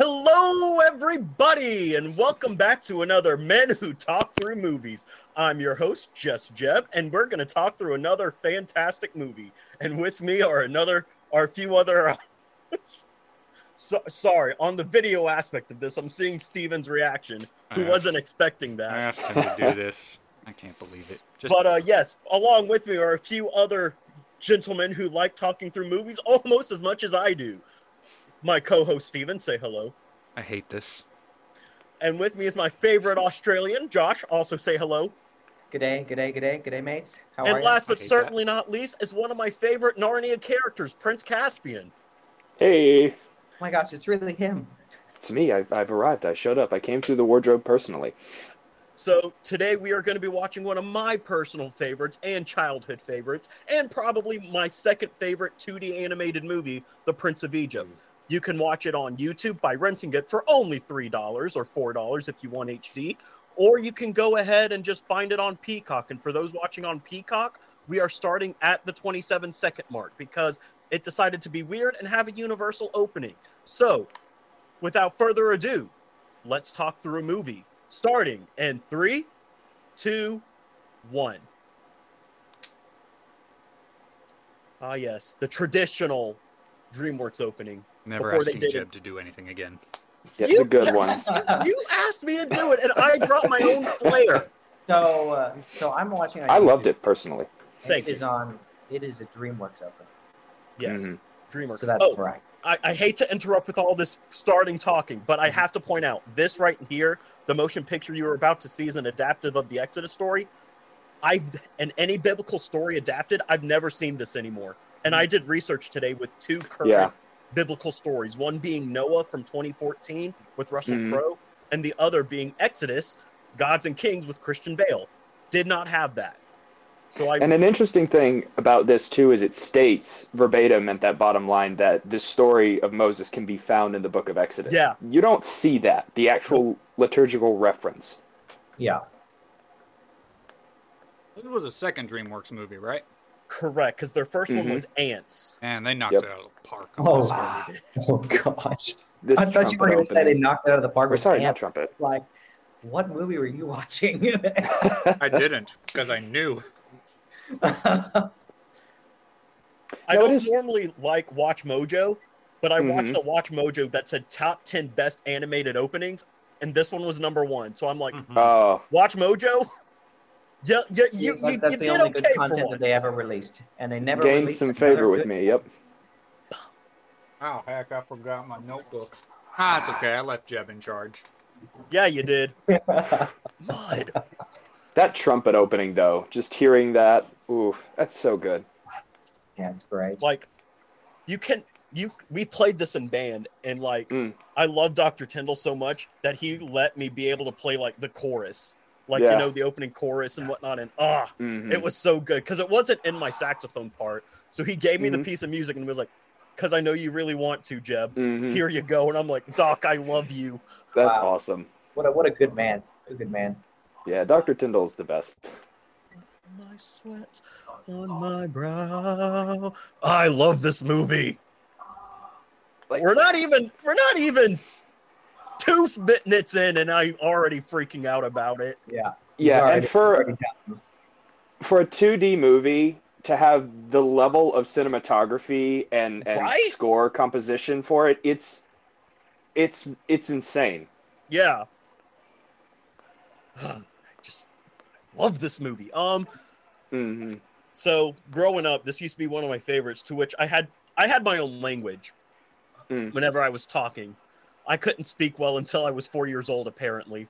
Hello, everybody, and welcome back to another Men Who Talk Through Movies. I'm your host, Just Jeb, and we're going to talk through another fantastic movie. And with me are another, are a few other. so, sorry, on the video aspect of this, I'm seeing Stephen's reaction, who I wasn't expecting that. I asked him to do this. I can't believe it. Just But uh, yes, along with me are a few other gentlemen who like talking through movies almost as much as I do. My co-host Stephen, say hello. I hate this. And with me is my favorite Australian, Josh. Also say hello. G'day, g'day, g'day, g'day, mates. How and are last I but hate certainly not least is one of my favorite Narnia characters, Prince Caspian. Hey. Oh my gosh, it's really him. it's me. I've, I've arrived. I showed up. I came through the wardrobe personally. So today we are going to be watching one of my personal favorites and childhood favorites, and probably my second favorite 2D animated movie, The Prince of Egypt. You can watch it on YouTube by renting it for only $3 or $4 if you want HD, or you can go ahead and just find it on Peacock. And for those watching on Peacock, we are starting at the 27 second mark because it decided to be weird and have a universal opening. So, without further ado, let's talk through a movie starting in three, two, one. Ah, yes, the traditional DreamWorks opening. Never Before they asking did Jeb it. to do anything again. Yeah, You the good one. You asked me to do it, and I brought my own flair. So, uh, so I'm watching. I loved it personally. and Thank it is you. on. It is a DreamWorks open, Yes, Mhm. DreamWorks. so that's oh, right. I, I hate to interrupt with all this starting talking, but I have to point out this right here, the motion picture you were about to see is an adaptive of the Exodus story. I and any biblical story adapted, I've never seen this anymore. And I did research today with two current Yeah. Biblical stories, one being Noah from 2014 with Russell Mhm. Crowe, and the other being Exodus, Gods and Kings with Christian Bale. Did not have that. So I And an interesting thing about this too is it states verbatim at that bottom line that the story of Moses can be found in the book of Exodus. Yeah. You don't see that, the actual liturgical reference. Yeah. This was a second DreamWorks movie, right? Correct because their 1st one Mhm. was Antz. And they knocked Yep. it out of the park. Oh, wow. Oh gosh. This I thought you were going to say they knocked it out of the park Or with sorry, not trumpet. Like, what movie were you watching? I didn't because I knew. I No, don't is- normally like Watch Mojo, but I watched Mhm. a Watch Mojo that said top 10 best animated openings, and this one was number one. So I'm like, Mhm. Oh, Watch Mojo? Yeah, yeah, you, But you, that's you the did only okay good content that they ever released, and they never gained released some favor with good- me. Yep. Oh, heck, I forgot my notebook. Ah, it's okay. I left Jeb in charge. Yeah, you did. Mud. That trumpet opening though, just hearing that, ooh, that's so good. yeah, it's great. Like, you can, you, we played this in band, and like, Mm. I love Dr. Tyndall so much that he let me be able to play like the chorus, like, you know, the opening chorus and whatnot. And ah, Mhm. It was so good because it wasn't in my saxophone part. So he gave me the Mhm. piece of music and was like, "Because I know you really want to, Jeb. Mhm. Here you go." And I'm like, "Doc, I love you." That's Wow. awesome. What a what a good man. A good man. Yeah, Dr. Tyndall's the best. My sweat on my brow. I love this movie. Like- we're not even we're not even two minutes in, and I'm already freaking out about it. Yeah. Yeah, already- and for for a 2D movie to have the level of cinematography and and Right? score composition for it, it's it's it's insane. Yeah. I just love this movie. Um. hmm So growing up, this used to be one of my favorites. To which I had I had my own language. Mm. Whenever I was talking, I couldn't speak well until I was four years old, apparently.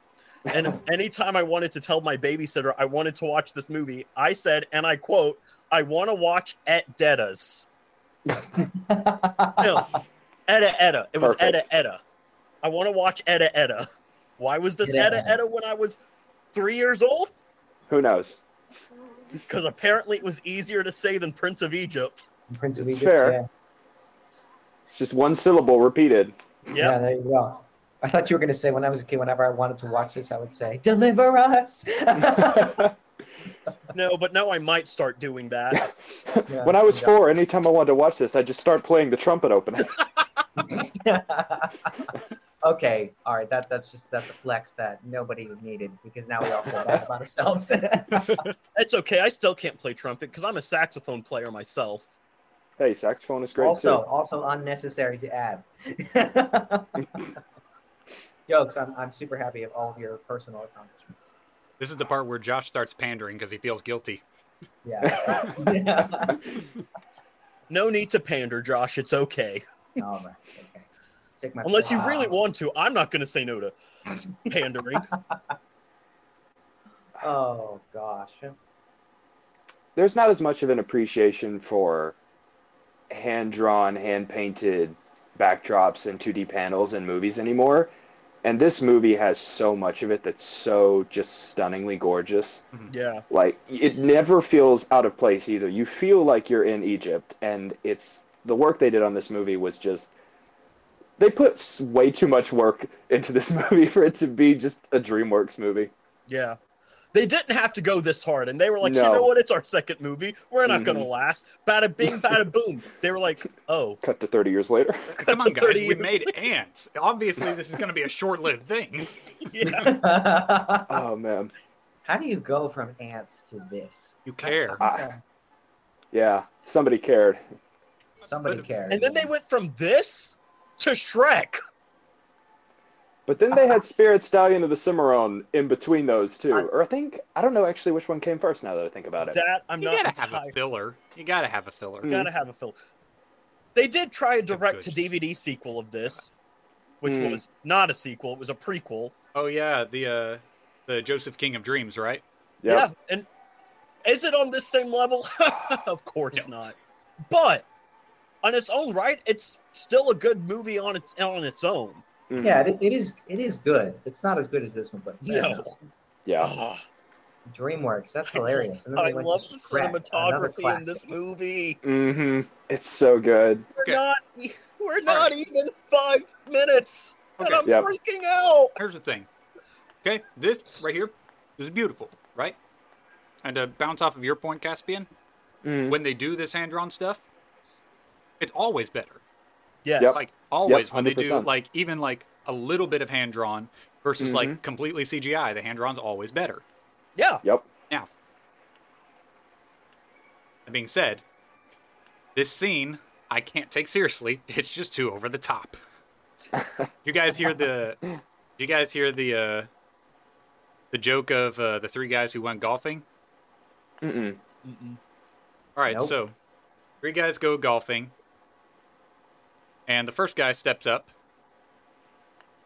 And anytime I wanted to tell my babysitter I wanted to watch this movie, I said, and I quote, "I want to watch Et Dedas." No, Edda Edda. It was Perfect. Edda Edda. I want to watch Edda Edda. Why was this Edda Edda Edda. Edda when I was three years old? Who knows? Because apparently it was easier to say than Prince of Egypt. Prince of It's Egypt. fair. Yeah. It's just one syllable repeated. Yep. yeah, there you go. I thought you were going to say when I was a kid, whenever I wanted to watch this, I would say, "Deliver us." No, but now I might start doing that. Yeah, when I was yeah. four, anytime I wanted to watch this, I just start playing the trumpet opening. Okay, all right. That that's just that's a flex that nobody needed because now we all feel bad about ourselves. It's okay. I still can't play trumpet because I'm a saxophone player myself. Hey, saxophone is great also, too. also unnecessary to add. Jokes. I'm I'm super happy of all of your personal accomplishments. This is the part where Josh starts pandering because he feels guilty. Yeah. yeah. No need to pander, Josh. It's okay. All right. Okay. Take my Unless you really want to, I'm not going to say no to pandering. Oh gosh. There's not as much of an appreciation for hand drawn, hand painted backdrops and 2D panels in movies anymore. And this movie has so much of it that's so just stunningly gorgeous. Mm-hmm. yeah. Like it never feels out of place either. You feel like you're in Egypt, and it's the work they did on this movie was just. They put way too much work into this movie for it to be just a DreamWorks movie. Yeah. They didn't have to go this hard, and they were like, you know what? It's our second movie. We're not going to last. Bada bing, bada boom. They were like, oh, Cut to 30 years later. Come on, guys. We made ants. Obviously, this is going to be a short-lived thing. yeah. Oh man, How do you go from ants to this? You care. Ah. yeah. Somebody cared. Somebody But- cares. And then they went from this to Shrek. But then they had Spirit Stallion of the Cimarron in between those two. I- Or I think I don't know actually which one came first. Now that I think about it. That I'm You not gotta have a filler. You gotta have a filler. Mm. gotta have a film. They did try a direct to DVD sequel of this, which Mm. was not a sequel, it was a prequel. Oh yeah, the uh, the Joseph King of Dreams, right? Yep. Yeah, and is it on this same level? of course not. But on its own right, it's still a good movie on its on its own. Mhm. yeah, it, it is. It is good. It's not as good as this one, but fair No. Yeah. Ah, DreamWorks. That's hilarious. And then I love the Shrek, cinematography in this movie. Mm-hmm. It's so good. We're Okay. not we're not even five minutes. And I'm Yep. freaking out. Here's the thing. Okay, this right here is beautiful, right? And to bounce off of your point, Caspian, Mhm. when they do this hand-drawn stuff, it's always better. Yes. Yep. Like always when they do like even like a little bit of hand drawn versus Mhm. like completely CGI, the hand drawn's always better. Yeah. Yep. Now, that being said, this scene I can't take seriously. It's just too over the top. Do you guys hear the do you guys hear the uh the joke of uh, the three guys who went golfing? Mm-mm. Mm-mm. All right, Nope. so three guys go golfing, and the first guy steps up,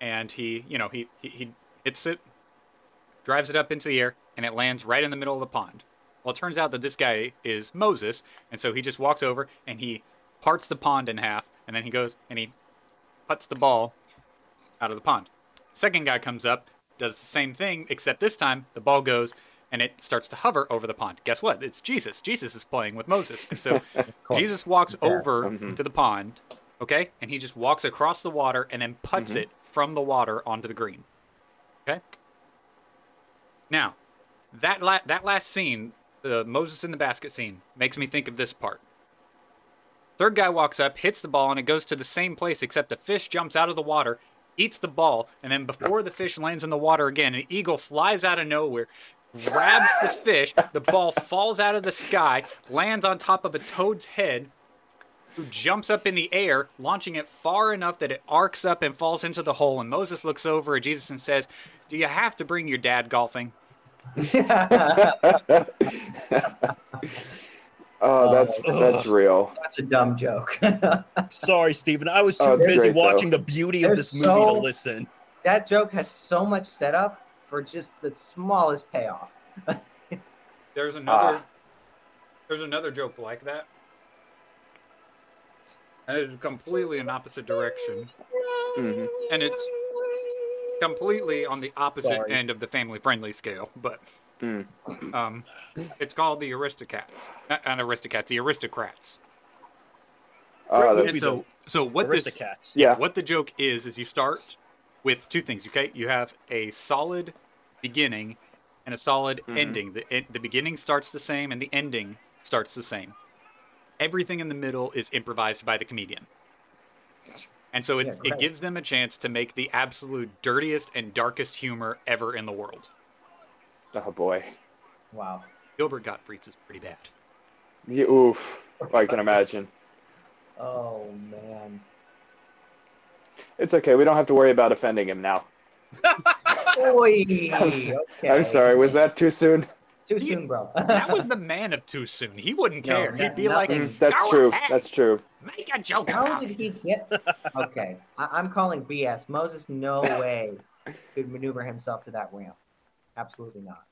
and he, you know, he he, he hits it, drives it up into the air, and it lands right in the middle of the pond. Well, it turns out that this guy is Moses, and so he just walks over and he parts the pond in half, and then he goes and he puts the ball out of the pond. Second guy comes up, does the same thing, except this time the ball goes and it starts to hover over the pond. Guess what? It's Jesus. Jesus is playing with Moses. And so Jesus walks Fair. over Mhm. to the pond, okay? And he just walks across the water and then puts Mhm. it from the water onto the green. Okay? Now, that la- that last scene, the Moses in the basket scene, makes me think of this part. Third guy walks up, hits the ball, and it goes to the same place, except the fish jumps out of the water, eats the ball, and then before the fish lands in the water again, an eagle flies out of nowhere, grabs the fish, the ball falls out of the sky, lands on top of a toad's head, who jumps up in the air, launching it far enough that it arcs up and falls into the hole. And Moses looks over at Jesus and says, Do you have to bring your dad golfing? oh, that's Oh. that's real. Such a dumb joke. Sorry, Stephen. I was too Oh, busy great, though. watching the beauty of They're this movie so- to listen. that joke has so much setup for just the smallest payoff. There's another Ah. there's another joke like that. And it's completely in opposite direction. Mhm. And it's completely on the opposite Sorry. end of the family friendly scale, but Mm. um it's called the Aristocats. Not, not Aristocats, the Aristocrats. Oh, Great that's, And so so what this yeah. what the joke is is you start with two things okay you have a solid beginning and a solid Mhm. ending the, the beginning starts the same and the ending starts the same everything in the middle is improvised by the comedian And so it, Yeah, it gives them a chance to make the absolute dirtiest and darkest humor ever in the world. Oh boy. Wow. Gilbert Gottfried's is pretty bad. Yeah, oof. I can imagine. Oh man. It's okay. We don't have to worry about offending him now. Oi. I'm okay. I'm sorry. Was that too soon? Too You- soon, bro. That was the man of too soon. He wouldn't No, care. no, He'd be like, nothing. Mm, that's "Go true. ahead, That's true. Make a joke How about did it." he get? Okay, I- I'm calling BS. Moses, no way could maneuver himself to that ramp. Absolutely not.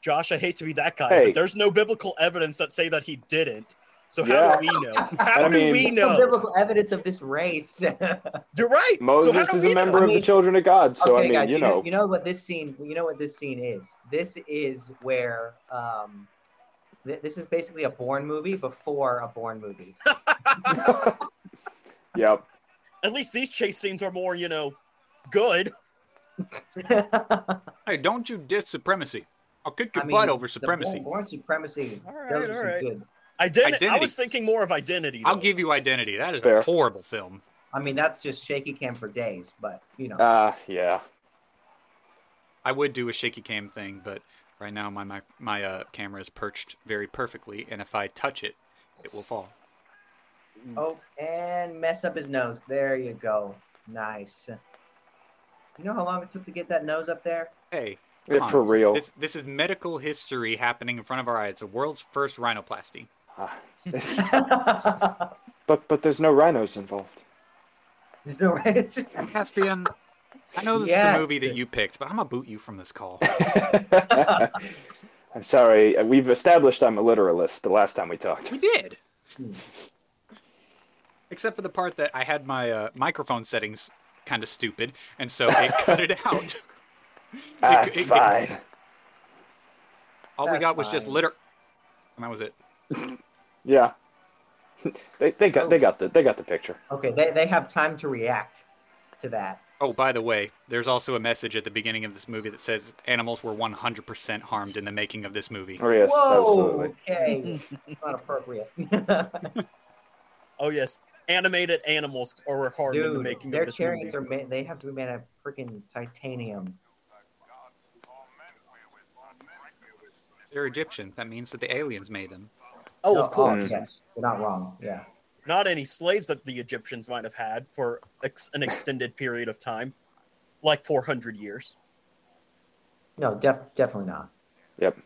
Josh, I hate to be that guy, Hey. but there's no biblical evidence that say that he didn't. So how Yeah. do we know? How I do mean- we There's know? biblical evidence of this race. You're right. Moses how do is a member know? Of the mean- children of God, so okay, I mean, guys, you know, know. you know what this scene, you know what this scene is. This is where, um, th- this is basically a Bourne movie before a Bourne movie. Yep. At least these chase scenes are more, you know, good. Hey, don't you diss supremacy. I'll kick your I butt over supremacy. Bourne, Bourne supremacy. All right, those are all some right. good. Identity. I was thinking more of identity. I'll give you identity. That is Fair. a horrible film. I mean, that's just shaky cam for days, but you know. Ah, yeah. I would do a shaky cam thing, but right now my my, my uh, camera is perched very perfectly, and if I touch it, it will fall. Oh, and mess up his nose. There you go. Nice. You know how long it took to get that nose up there? Hey, It, Come on. for real. this this is medical history happening in front of our eyes. It's the world's first rhinoplasty. Ah, but but there's no rhinos involved. There's no way. It's. Caspian, I know this is the movie that you picked, but I'm gonna boot you from this call. I'm sorry. uh, We've established I'm a literalist the last time we talked. We did. Hmm. Except for the part that I had my uh, microphone settings kind of stupid, and so it cut it out. That's it- it- fine. All we That's got was just litter, and that was it. Yeah. They, they got they oh. got the they got the picture. Okay, they, they have time to react to that. Oh, by the way, there's also a message at the beginning of this movie that says animals were 100% harmed in the making of this movie. Oh yes, Whoa, absolutely. okay. Not appropriate. Oh yes, animated animals are harmed in the making their of this chariots movie. are made, they have to be made of freaking titanium. They're Egyptian. That means that the aliens made them. Oh, No, of course. yes, you're not wrong. Yeah. Not any slaves that the Egyptians might have had for ex- an extended period of time, like 400 years. No, def- definitely not. Yep.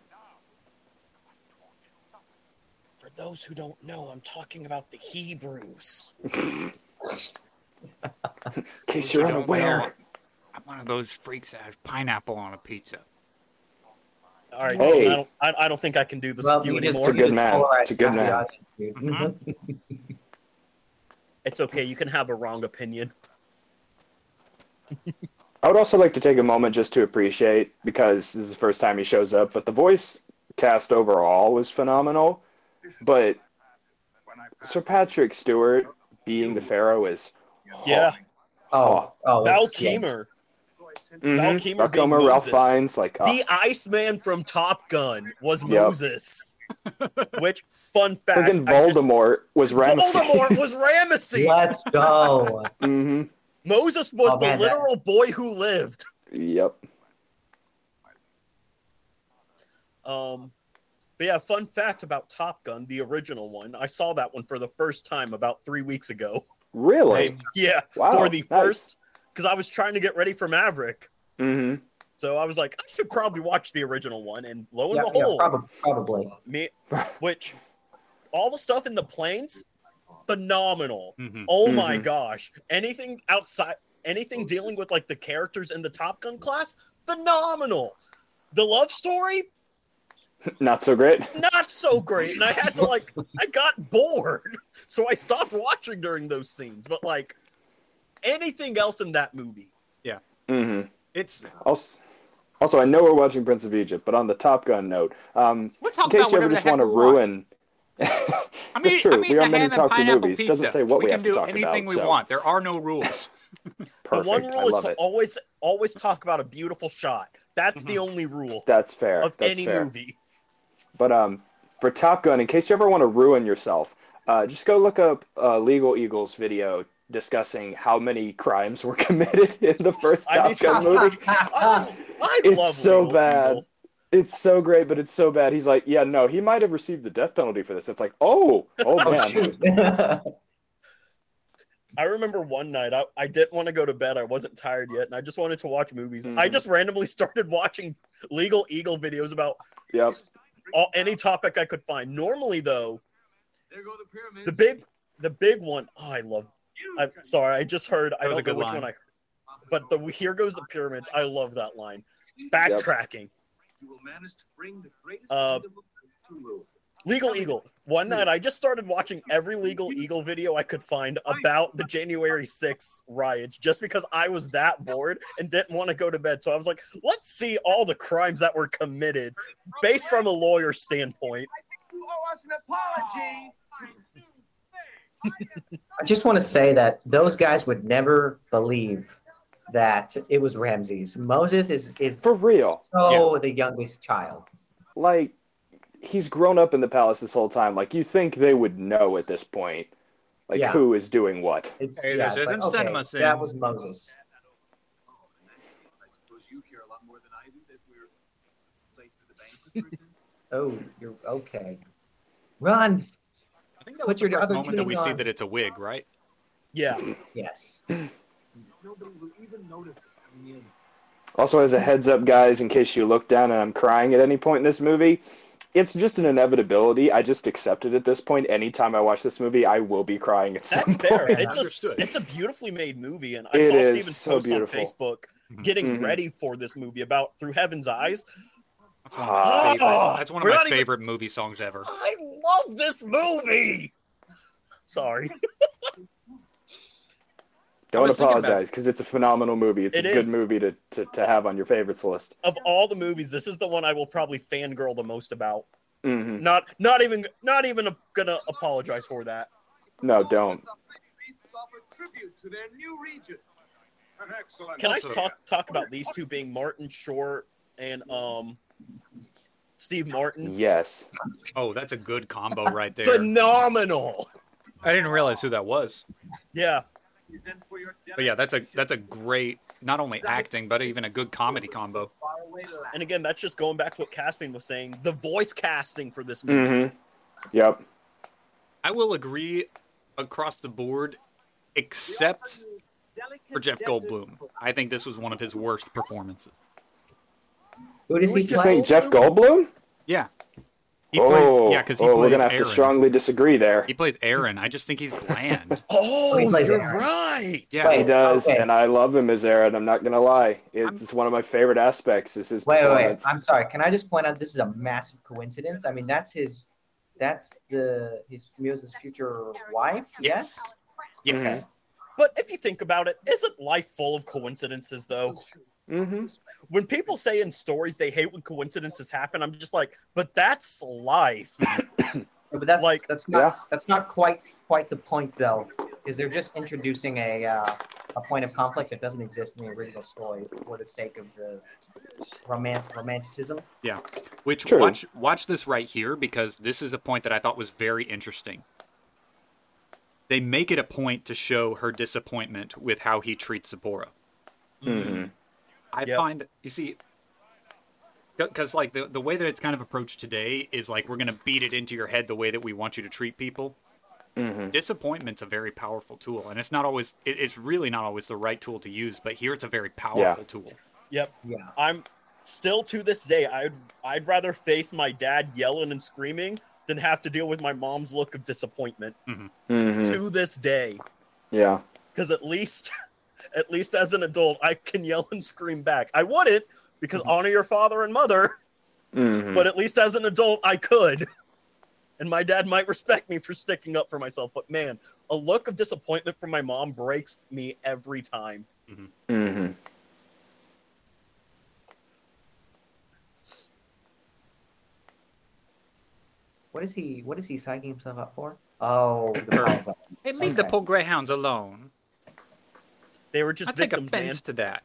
For those who don't know, I'm talking about the Hebrews. In case You you're don't unaware. I'm one of those freaks that has pineapple on a pizza. All right, Hey. I, don't, I, I don't think I can do this Well, with you you anymore. It's a good you man. polarized It's a good half man. audience, dude. Mhm. It's okay. You can have a wrong opinion. I would also like to take a moment just to appreciate because this is the first time he shows up, but the voice cast overall was phenomenal. But Sir Patrick Stewart being the Pharaoh is Yeah, Oh, oh, Val it's- yes. Kilmer, Mhm. Val Kilmer Val being Kilmer, Ralph Moses. Fiennes, like ah, the Iceman from Top Gun was Yep. Moses. Which fun fact? friggin' I just- Voldemort was Ramesses. Voldemort was Ramesses. Let's go. hmm Moses was Oh, the man, that- literal boy who lived. Yep. Um, but yeah, fun fact about Top Gun, the original one. I saw that one for the first time about three weeks ago. Really? Hey, Yeah, Wow. for the nice. first, because I was trying to get ready for Maverick. hmm So I was like, I should probably watch the original one, and lo and Yeah, yeah, behold, probably, probably. me, which all the stuff in the planes, phenomenal. Mhm. Oh my Mhm. gosh, anything outside, anything dealing with like the characters in the Top Gun class, phenomenal. The love story, Not so great. not so great, and I had to like, I got bored, so I stopped watching during those scenes. But like, anything else in that movie, hmm It's Also, also, I know we're watching Prince of Egypt, but on the Top Gun note, um, we're in case you ever just want to ruin. I mean, That's true. I mean, we are the men who talk to movies. Pizza. Doesn't say what we, can have to do talk anything about. we can do anything so. want. There are no rules. The one I rule is to it. always, always talk about a beautiful shot. That's the only rule That's fair. of That's any fair. movie. But um, for Top Gun, in case you ever want to ruin yourself, uh, just go look up uh, Legal Eagles video discussing how many crimes were committed in the first I Top Gun movie. I, I It's love so Legal bad. Eagle. It's so great, but it's so bad. He's like, yeah, no, he might have received the death penalty for this. It's like, oh, oh Oh, man. I remember one night I, I didn't want to go to bed. I wasn't tired yet, and I just wanted to watch movies. I Mhm. just randomly started watching Legal Eagle videos about Yep. all, any topic I could find. Normally, though, There go the pyramids. the big the big one oh, I love. I'm sorry, I just heard. I That was a don't know good which line. one I. heard, But the here goes the pyramids. I love that line. Backtracking. You will manage to bring the greatest Uh, kingdom of earth to rule. Legal Eagle. One night I just started watching every Legal Eagle video I could find about the January 6th riots just because I was that bored and didn't want to go to bed. So I was like, let's see all the crimes that were committed based from a lawyer standpoint. I think You owe us an apology. I just want to say that those guys would never believe that it was Ramses. Moses is is For real. so the youngest child. Like, he's grown up in the palace this whole time. Like, you think they would know at this point, like, Yeah. who is doing what. It's, Hey, yeah, it's like, cinema okay, that was Moses. Oh, in that case, I suppose you care a lot more than I do that we're late for the banquet. Oh, you're okay. Run. I think that Put was the your other moment that we tuning see that it's a wig, right? Yeah. Yes. Nobody will even notice us coming in. Also, as a heads up, guys, in case you look down and I'm crying at any point in this movie, it's just an inevitability. I just accept it at this point. Anytime I watch this movie, I will be crying at some That's fair. It's a, it's a beautifully made movie. And I It saw is Stephen's so post beautiful. on Facebook Mhm. getting Mhm. ready for this movie about Through Heaven's Eyes. That's one of my Ah. favorite. That's one of my not even- favorite movie songs ever. I love this movie. Sorry. Don't was thinking about- apologize because it's a phenomenal movie. It's It a is. good movie to, to, to have on your favorites list. Of all the movies, this is the one I will probably fangirl the most about. hmm Not not even not even gonna apologize for that. No, don't. The priests offer tribute to their new region. Excellent. Can I talk talk about these two being Martin Short and um Steve Martin? Yes. Oh, that's a good combo right there. Phenomenal. I didn't realize who that was. Yeah. But yeah, that's a that's a great not only acting but even a good comedy combo. And again, that's just going back to what Caspian was saying. The voice casting for this movie. hmm Yep. I will agree across the board, except for Jeff Goldblum. I think this was one of his worst performances. Who does he just play? Saying Jeff Goldblum? Yeah. He oh, played, yeah, oh, because he oh, plays we're gonna have Aaron. to strongly disagree there. He plays Aaron. I just think he's bland. Oh, oh, He plays you're Aaron. right. Yeah. He does, okay. and I love him as Aaron. I'm not gonna lie. I'm- It's one of my favorite aspects. Is his Wait, wait, wait. I'm sorry. Can I just point out this is a massive coincidence? I mean, that's his, that's the his Moses' future wife. Yes. Yes. Mm-hmm. But if you think about it, isn't life full of coincidences though? Hmm When people say in stories they hate when coincidences happen, I'm just like, but that's life. But that's Like- that's not Yeah. that's not quite quite the point though. Is they're just introducing a uh, a point of conflict that doesn't exist in the original story for the sake of the romant romanticism. Yeah, which True. watch watch this right here because this is a point that I thought was very interesting. They make it a point to show her disappointment with how he treats Zipporah. hmm I Yep. find you see because like the, the way that it's kind of approached today is like we're gonna beat it into your head the way that we want you to treat people hmm disappointment's a very powerful tool and it's not always it, it's really not always the right tool to use but here it's a very powerful tool Yep. Yeah. I'm still to this day, I'd I'd rather face my dad yelling and screaming than have to deal with my mom's look of disappointment hmm to this day. Yeah. Because at least at least as an adult, I can yell and scream back. I wouldn't because honor your father and mother, hmm but at least as an adult, I could. And my dad might respect me for sticking up for myself. But man, a look of disappointment from my mom breaks me every time. hmm What is he? What is he psyching himself up for? Oh, the Her. power button. hey leave the poor greyhounds alone They were just i take victims, man. offense to that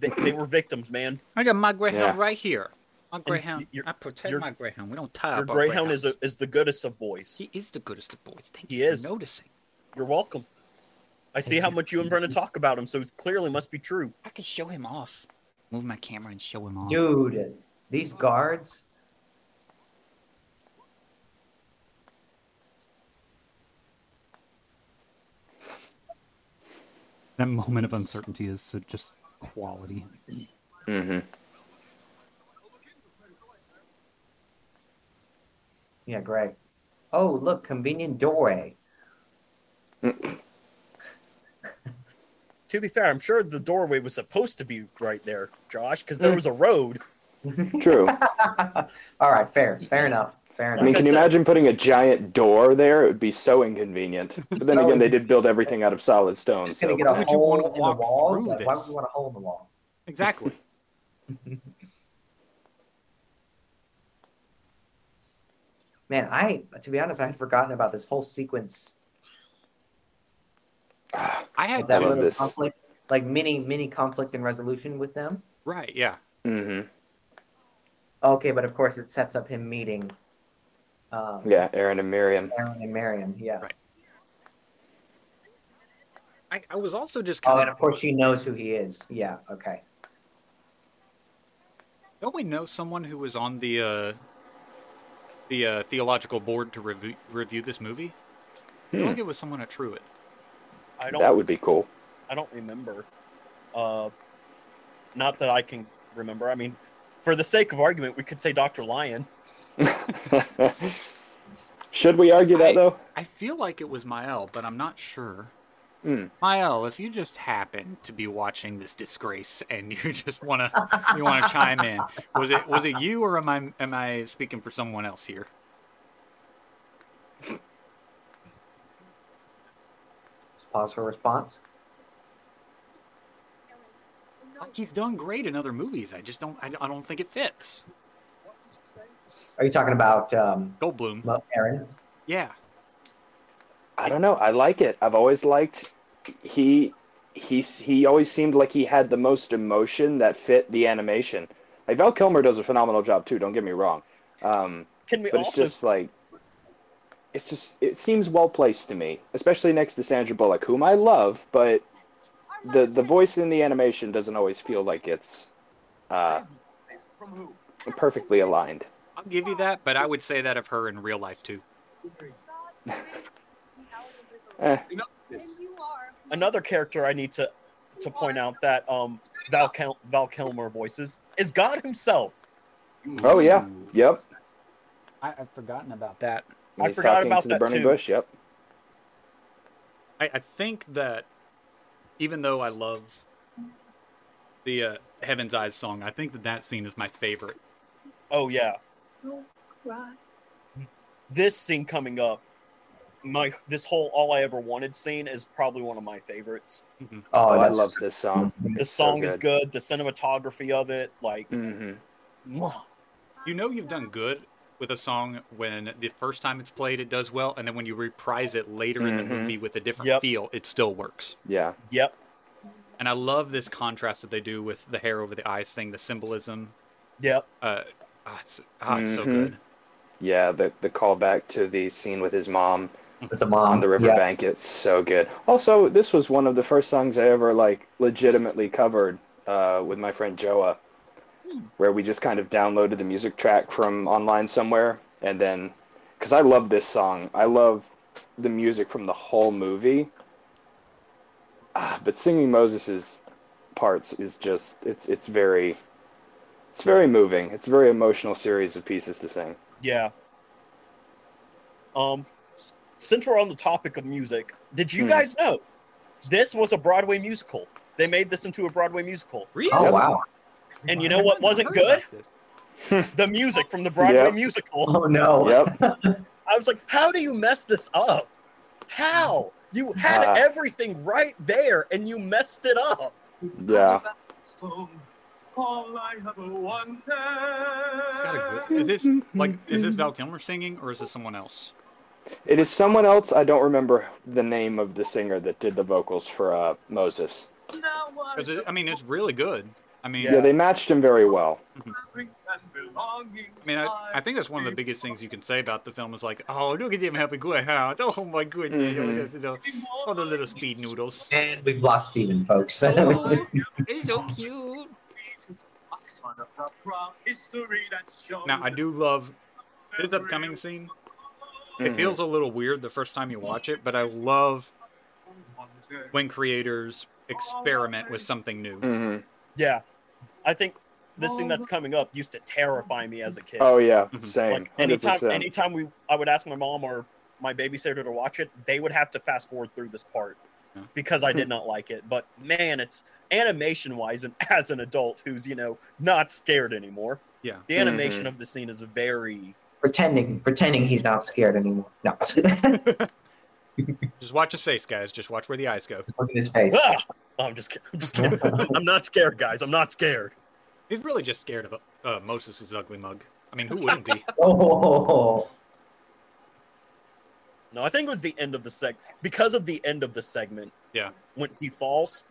They, they were victims, man. i got my greyhound Yeah. right here my greyhound you're- i protect you're- my greyhound we don't tie Your up our greyhound is a, is the goodest of boys. he is the goodest of boys thank He you for is. noticing You're welcome. I see how much you and Brennan talk about him, so it clearly must be true. I can show him off. Move my camera and show him off. Dude, these guards. That moment of uncertainty is so just quality. hmm Yeah, Greg. Oh, look, convenient doorway. To be fair, I'm sure the doorway was supposed to be right there, Josh, because there was a road. True. All right, fair, fair enough, fair I mean, can you I said- imagine putting a giant door there? It would be so inconvenient. But then again, they did build everything out of solid stone. Just gonna So get a Why would you hole wanna in the walk wall. through Like, why would you want a hole in the wall? Exactly. Man, I to be honest, I had forgotten about this whole sequence. I had Like that love little this. conflict, like mini mini conflict and resolution with them. right, yeah. Mm-hmm. Okay, but of course it sets up him meeting. Um, Yeah, Aaron and Miriam. Aaron and Marion. Yeah. Right. I, I was also just Oh, kind and of. of course she knows who he is. Yeah. Okay. Don't we know someone who was on the uh, the uh, theological board to review review this movie? I feel Hmm, like it was someone at Truett. I don't. that would be cool. I don't remember. Uh, not that I can remember. I mean, for the sake of argument, we could say Dr. Lyon. Should we argue that I- though? I feel like it was Mael, but I'm not sure. Hmm. Mael, if you just happen to be watching this disgrace and you just wanna you wanna chime in, was it was it you or am I am I speaking for someone else here? Let's pause for response. Like he's done great in other movies. I just don't I, I don't think it fits. Are you talking about um, Goldblum, Mo- Aaron? yeah. I don't know. I like it. I've always liked he he's he always seemed like he had the most emotion that fit the animation. Like Val Kilmer does a phenomenal job too. Don't get me wrong. Um, Can we but it's just like it's just it seems well placed to me, especially next to Sandra Bullock, whom I love, but the the voice in the animation doesn't always feel like it's uh, perfectly aligned. I'll give you that, but I would say that of her in real life too. Eh, Enough of this. another character I need to to point out that um Val Kel- Val Kilmer voices is God himself. oh yeah, yep. I, I've forgotten about that. I forgot about to the that burning too. bush. Yep. I, I think that even though I love the uh, Heaven's Eyes song, I think that that scene is my favorite. Oh yeah, this scene coming up, my this whole all I ever wanted scene is probably one of my favorites. Oh, I love this song. The It's so song is good. good. The cinematography of it, like, hmm. You know you've done good with a song when the first time it's played it does well, and then when you reprise it later in the Mhm. movie with a different Yep. feel, it still works. Yeah. yep, And I love this contrast that they do with the hair over the eyes thing, the symbolism. yep, Uh, ah, it's, ah, it's so Mhm. good. Yeah, the the callback to the scene with his mom With the mom on the Yeah. riverbank, it's so good. Also, this was one of the first songs I ever like legitimately covered uh, with my friend Joa, where we just kind of downloaded the music track from online somewhere, and then because I love this song, I love the music from the whole movie. Ah, but singing Moses's parts is just it's it's very it's very moving. It's a very emotional series of pieces to sing. yeah. Um, since we're on the topic of music, did you Hmm. guys know this was a Broadway musical? They made this into a Broadway musical, Really? Oh wow! and you know what wasn't good? The music from the Broadway Yep. musical. Oh no! Yep. I was like, how do you mess this up? How? You had Ah. everything right there and you messed it up. Yeah. All I ever wanted. It's got a good. Is this like is this Val Kilmer singing or is this someone else? It is someone else. I don't remember the name of the singer that did the vocals for uh, Moses. Now it- I mean, it's really good. I mean, Yeah. they matched him very well. I mean, I, I think that's one of the biggest things you can say about the film is like, oh, look at them having good hands. Oh my goodness. Mhm. All the little speed noodles. And we've lost Stephen, folks. Oh, it's so cute. Now, I do love this upcoming scene. It Mhm. feels a little weird the first time you watch it, but I love when creators experiment with something new. Mhm. Yeah, I think this thing that's coming up used to terrify me as a kid. Oh yeah, Mhm. same. like anytime, 100%. anytime we, I would ask my mom or my babysitter to watch it, they would have to fast forward through this part Yeah. because I did not like it. But man, it's animation wise, and as an adult who's you know not scared anymore, Yeah. the animation Mhm. of the scene is very pretending pretending he's not scared anymore. No. Just watch his face, guys. Just watch where the eyes go. Look at his face. Ah! Oh, I'm just kidding. I'm just kidding. I'm not scared, guys. I'm not scared. He's really just scared of uh, Moses' ugly mug. I mean, who wouldn't be? Oh, No, I think it was the end of the seg because of the end of the segment. Yeah. When he falls,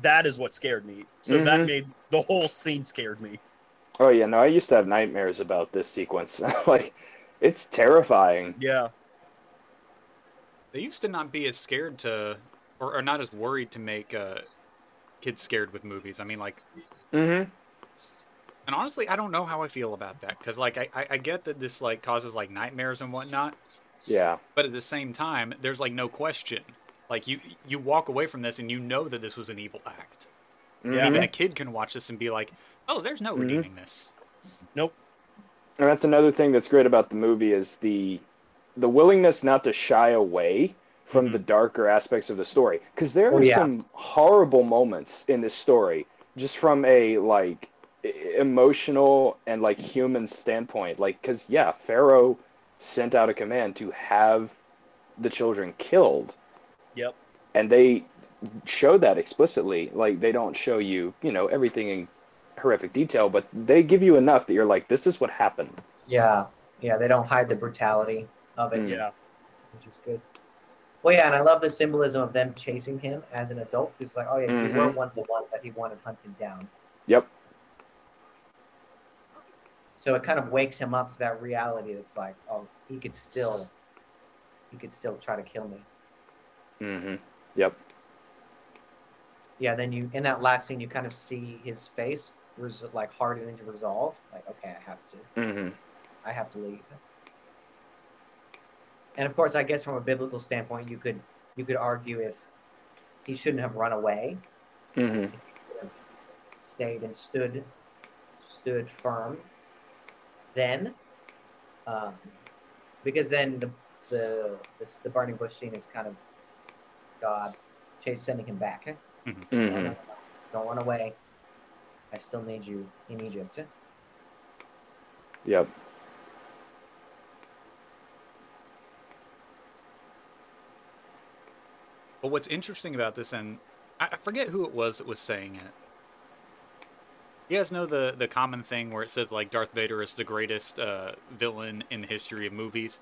that is what scared me. So that Mhm. made the whole scene scared me. Oh yeah, no, I used to have nightmares about this sequence. like, it's terrifying. Yeah. They used to not be as scared to, or, or not as worried to make uh, kids scared with movies. I mean, like, Mm-hmm. and honestly, I don't know how I feel about that because, like, I, I, I get that this like causes like nightmares and whatnot, Yeah. but at the same time, there's like no question. Like you, you walk away from this and you know that this was an evil act. Yeah. Even a kid can watch this and be like, "Oh, there's no Mhm. redeeming this." Nope. And that's another thing that's great about the movie is the the willingness not to shy away from the darker aspects of the story because there Oh, are yeah. some horrible moments in this story just from a like emotional and like human standpoint like because yeah pharaoh sent out a command to have the children killed Yep. and they show that explicitly like they don't show you you know everything in horrific detail but they give you enough that you're like this is what happened yeah, yeah. They don't hide the brutality of it, Mm. Yeah. which is good. Well, yeah, and I love the symbolism of them chasing him as an adult. It's like, oh yeah, you were one of the ones that he wanted hunted down. yep So it kind of wakes him up to that reality. That's like, oh, he could still, he could still try to kill me. mm-hmm yep Yeah. Then you in that last scene, you kind of see his face res- like harden into resolve. Like, okay, I have to, mm-hmm I have to leave. And of course, I guess from a biblical standpoint, you could you could argue if he shouldn't have run away, mm-hmm could have stayed and stood stood firm then um, because then the the, the the burning bush scene is kind of god chase sending him back. Eh? mm-hmm. Don't run away. I still need you in egypt. Yep. But what's interesting about this, and I I forget who it was that was saying it. You guys know the the common thing where it says like Darth Vader is the greatest uh, villain in the history of movies.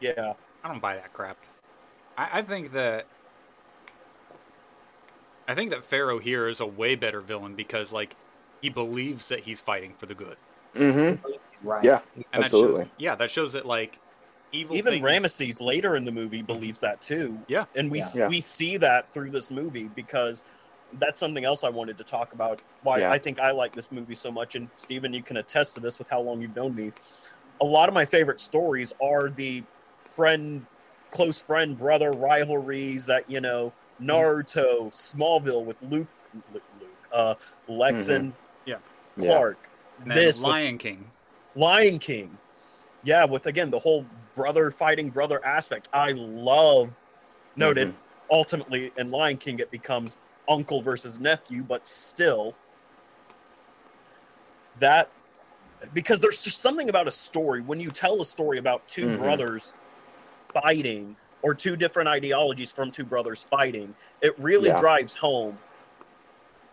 Yeah. I don't buy that crap. I, I think that I think that Pharaoh here is a way better villain because like he believes that he's fighting for the good, mm-hmm right Yeah. and Absolutely. That shows, yeah, that shows that like evil. Even things, Ramesses later in the movie believes that too. Yeah. And we Yeah. Yeah. we see that through this movie because that's something else I wanted to talk about. Why Yeah. I think I like this movie so much, and Stephen, you can attest to this with how long you've known me. A lot of my favorite stories are the friend, close friend, brother rivalries that you know mm-hmm. Naruto, Smallville with Luke, Luke, Luke uh, Lex and mm-hmm. Yeah. Yeah. Clark. and then this with Lion King. Lion King. Yeah, with again the whole brother fighting brother aspect. I love noted mm-hmm. ultimately in Lion King it becomes uncle versus nephew, but still that because there's just something about a story when you tell a story about 2 Mhm. brothers fighting or two different ideologies from two brothers fighting, it really Yeah. drives home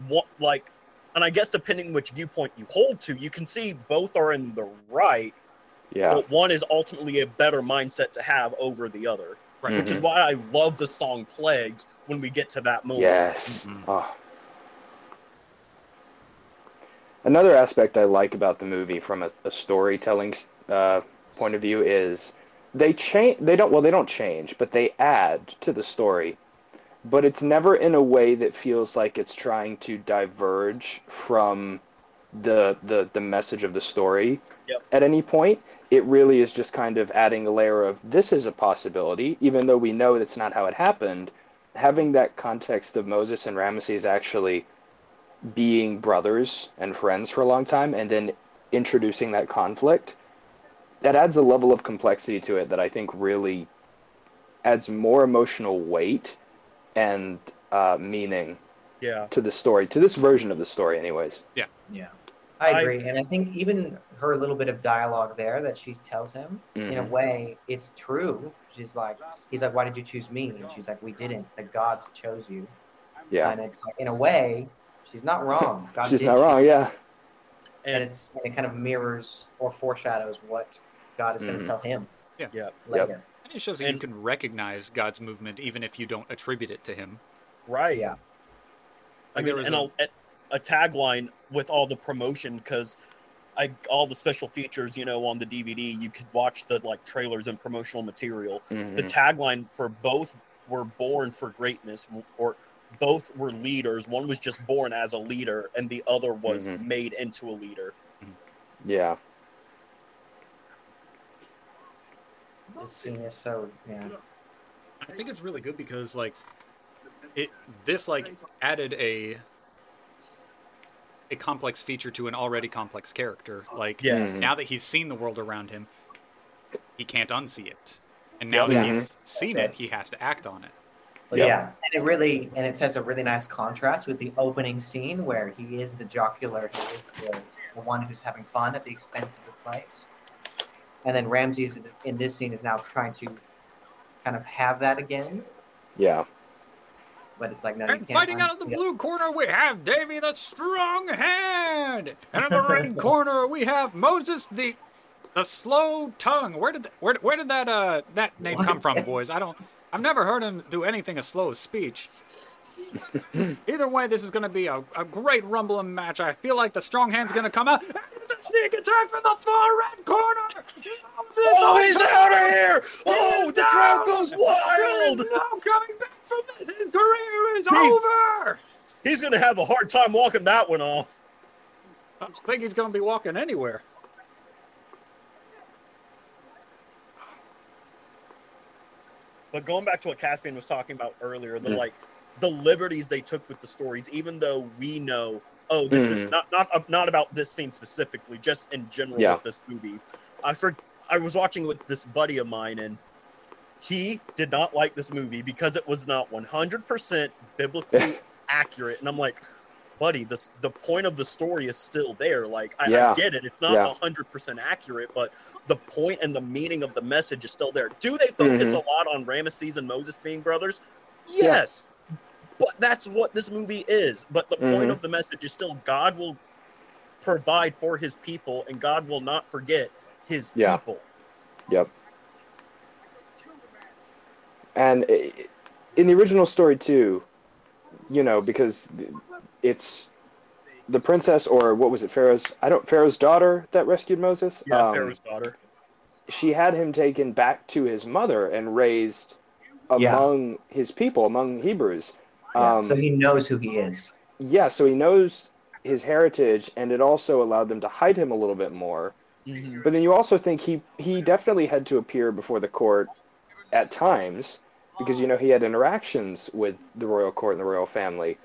what like and I guess depending which viewpoint you hold to, you can see both are in the right, Yeah. but one is ultimately a better mindset to have over the other. Right. Which is why I love the song Plagues when we get to that moment. Yes. Mhm. Oh. Another aspect I like about the movie from a, a storytelling uh, point of view is they change. They don't. Well, they don't change, but they add to the story. But it's never in a way that feels like it's trying to diverge from the the the message of the story. Yep. At any point, it really is just kind of adding a layer of this is a possibility, even though we know that's not how it happened. Having that context of Moses and Ramesses actually being brothers and friends for a long time, and then introducing that conflict, that adds a level of complexity to it that I think really adds more emotional weight and uh, meaning Yeah. to the story, to this version of the story, anyways. Yeah, I I- agree, and I think even her little bit of dialogue there that she tells him, in a Mhm. way, it's true. She's like, he's like, "Why did you choose me?" And she's like, "We didn't. The gods chose you." Yeah, And it's like, in a way, she's not wrong. God she's did not choose wrong. Yeah, and And it's and it kind of mirrors or foreshadows what God is going Mhm. to tell him Yeah. yeah, later. And it shows that you can recognize God's movement even if you don't attribute it to him. right. Yeah. I Like, mean, was and a- a, a tagline with all the promotion because I all the special features, you know, on the DVD, you could watch the like trailers and promotional material. The Mhm. tagline for both were born for greatness, or both were leaders. One was just born as a leader, and the other was Mhm. made into a leader. yeah. This scene is so yeah. I think it's really good because like it this like added a a complex feature to an already complex character. Like Yes. Mhm. now that he's seen the world around him, he can't unsee it. And now Yeah. that he's seen it, it. he has to act on it. But Yep. yeah, and it really and it sets a really nice contrast with the opening scene where he is the jocular, he is the, the one who's having fun at the expense of his life. And then Ramses in this scene is now trying to kind of have that again, Yeah. But it's like no, you And can't fighting out of the unsee blue corner, we have Davy the strong hand, and in the red corner we have Moses the the slow tongue. Where did th- where, where did that uh that name come from, boys? I don't. I've never heard him do anything as slow as speech. Either way, this is going to be a, a great rumbling match. I feel like the strong hand's going to come out. It's a sneak attack from the far red corner. Oh, he's out of here! Oh, the crowd goes wild! no coming back from this. His career is He's- over. He's gonna have a hard time walking that one off. I don't think he's going to be walking anywhere. But going back to what Caspian was talking about earlier, the Mm. like the liberties they took with the stories, even though we know, oh, this Mhm. is not not uh, not about this scene specifically, just in general Yeah. with this movie. I for I was watching with this buddy of mine, and he did not like this movie because it was not 100% biblically accurate. And I'm like, buddy, this the point of the story is still there. Like, I, I get it; it's not Yeah. 100% accurate, but the point and the meaning of the message is still there. Do they focus Mhm. a lot on Ramesses and Moses being brothers? Yeah. Yes. But that's what this movie is. But the point Mhm. of the message is still God will provide for his people and God will not forget his Yeah. people. Yep. And i- in the original story too, you know, because it's the princess or what was it, Pharaoh's? I don't Pharaoh's daughter that rescued Moses. Yeah, Um, Pharaoh's daughter. She had him taken back to his mother and raised Yeah. among his people, among Hebrews. Yeah, Um, so he knows who he is. yeah, so he knows his heritage, and it also allowed them to hide him a little bit more. Mhm. But then you also think he he definitely had to appear before the court at times because you know he had interactions with the royal court and the royal family.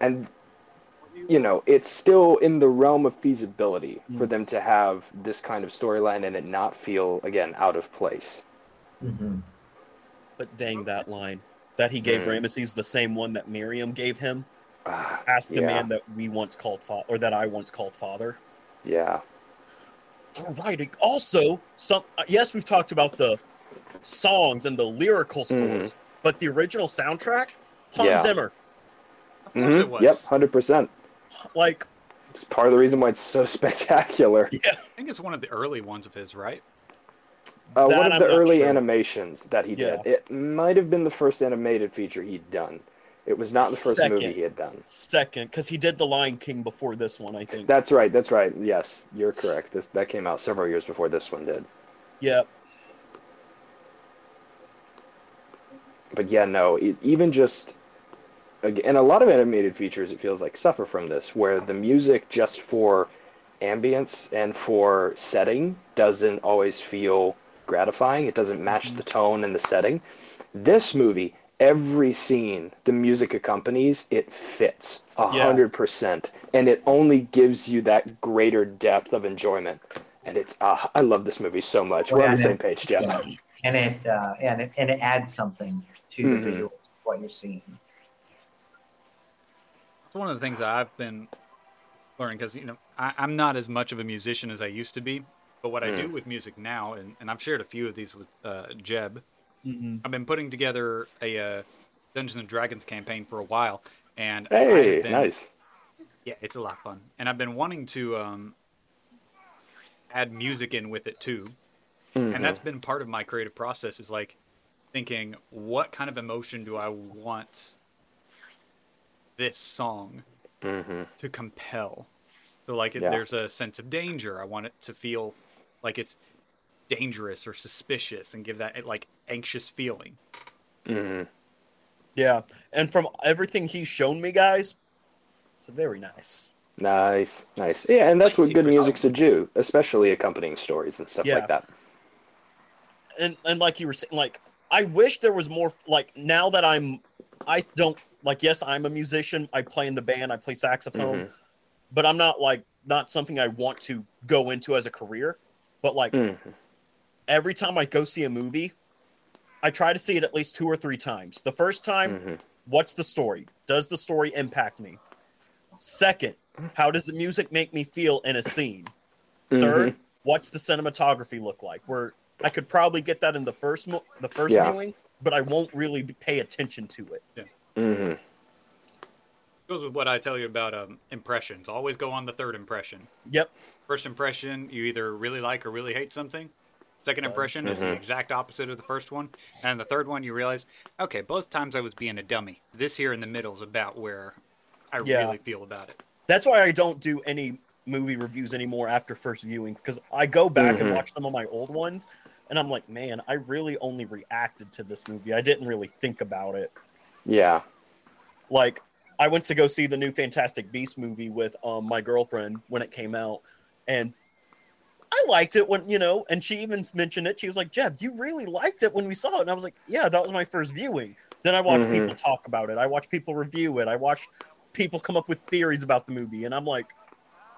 And you know, it's still in the realm of feasibility for them to have this kind of storyline and it not feel again out of place. Mm-hmm. But dang that line that he gave Mm. Ramesses the same one that Miriam gave him. Ah, Ask the Yeah. man that we once called father, or that I once called father. yeah. All right. Also, some uh, yes, we've talked about the songs and the lyrical scores, but the original soundtrack, Hans Mm-hmm. Yeah. Zimmer. Of course it Mhm. was. Yep, hundred percent. Like, It's part of the reason why it's so spectacular. yeah, I think it's one of the early ones of his, right? Uh, one of I'm the early sure. animations that he did. It might have been the first animated feature he'd done. It was not the first Second. movie he had done. Second, because he did The Lion King before this one, I think. That's right. That's right. Yes, you're correct. This that came out several years before this one did. yeah. But yeah, no. e even just and a lot of animated features, it feels like suffer from this, where the music just for ambience and for setting doesn't always feel gratifying. It doesn't match the tone and the setting. This movie, every scene, the music accompanies, it fits a hundred percent, and it only gives you that greater depth of enjoyment. And it's ah, I love this movie so much. We're on the same page, Jeb. Yeah. and it uh, and it and it adds something to Mhm. the visuals what you're seeing. It's one of the things that I've been learning because you know I, I'm not as much of a musician as I used to be. But what I do with music now, and, and I've shared a few of these with uh, Jeb, Mhm. I've been putting together a uh, Dungeons and Dragons campaign for a while, and Hey, been, nice. Yeah, it's a lot of fun, and I've been wanting to um, add music in with it too, Mhm. and that's been part of my creative process. Is like thinking, what kind of emotion do I want this song Mhm. to compel? So, like, Yeah. there's a sense of danger, I want it to feel like it's dangerous or suspicious, and give that like anxious feeling. Mhm. Yeah. And from everything he's shown me, guys, it's very nice. Nice, nice. Yeah, and that's what good pursuit. music should do, especially accompanying stories and stuff Yeah. like that. and and like you were saying, like I wish there was more. Like now that I'm, I don't like. Yes, I'm a musician. I play in the band. I play saxophone, Mhm. but I'm not like not something I want to go into as a career. But like Mhm. every time I go see a movie, I try to see it at least two or three times. The first time, Mhm. what's the story? Does the story impact me? Second, how does the music make me feel in a scene? Third, Mhm. what's the cinematography look like? Where I could probably get that in the first mo- the first Yeah. viewing, but I won't really pay attention to it. mm-hmm Goes with what I tell you about um, impressions. Always go on the third impression. Yep. First impression, you either really like or really hate something. Second impression is the Mhm. exact opposite of the first one. And the third one, you realize, okay, both times I was being a dummy. This here in the middle is about where I Yeah. really feel about it. That's why I don't do any movie reviews anymore after first viewings because I go back and Mhm. watch some of my old ones, and I'm like, man, I really only reacted to this movie. I didn't really think about it. Yeah. like I went to go see the new Fantastic Beast movie with um, my girlfriend when it came out, and I liked it when you know, and she even mentioned it. She was like, "Jeb, you really liked it when we saw it," and I was like, "Yeah, that was my first viewing." Then I watched Mhm. people talk about it. I watched people review it. I watched people come up with theories about the movie, and I'm like,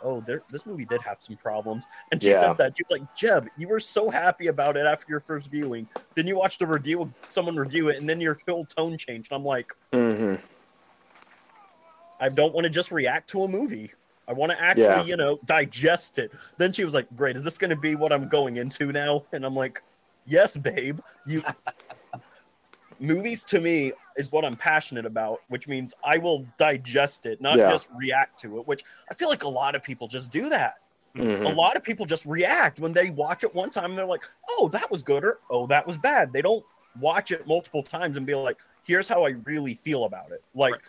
"Oh, there, this movie did have some problems." And she Yeah. said that she was like, "Jeb, you were so happy about it after your first viewing. Then you watched a review, someone review it, and then your whole tone changed." And I'm like. mm-hmm. I don't want to just react to a movie. I want to actually, Yeah. you know, digest it. Then she was like, "Great, is this going to be what I'm going into now?" And I'm like, "Yes, babe. You movies to me is what I'm passionate about, which means I will digest it, not Yeah. just react to it. Which I feel like a lot of people just do that. hmm A lot of people just react when they watch it one time and they're like, "Oh, that was good," or "Oh, that was bad." They don't watch it multiple times and be like, "Here's how I really feel about it." Like. Right.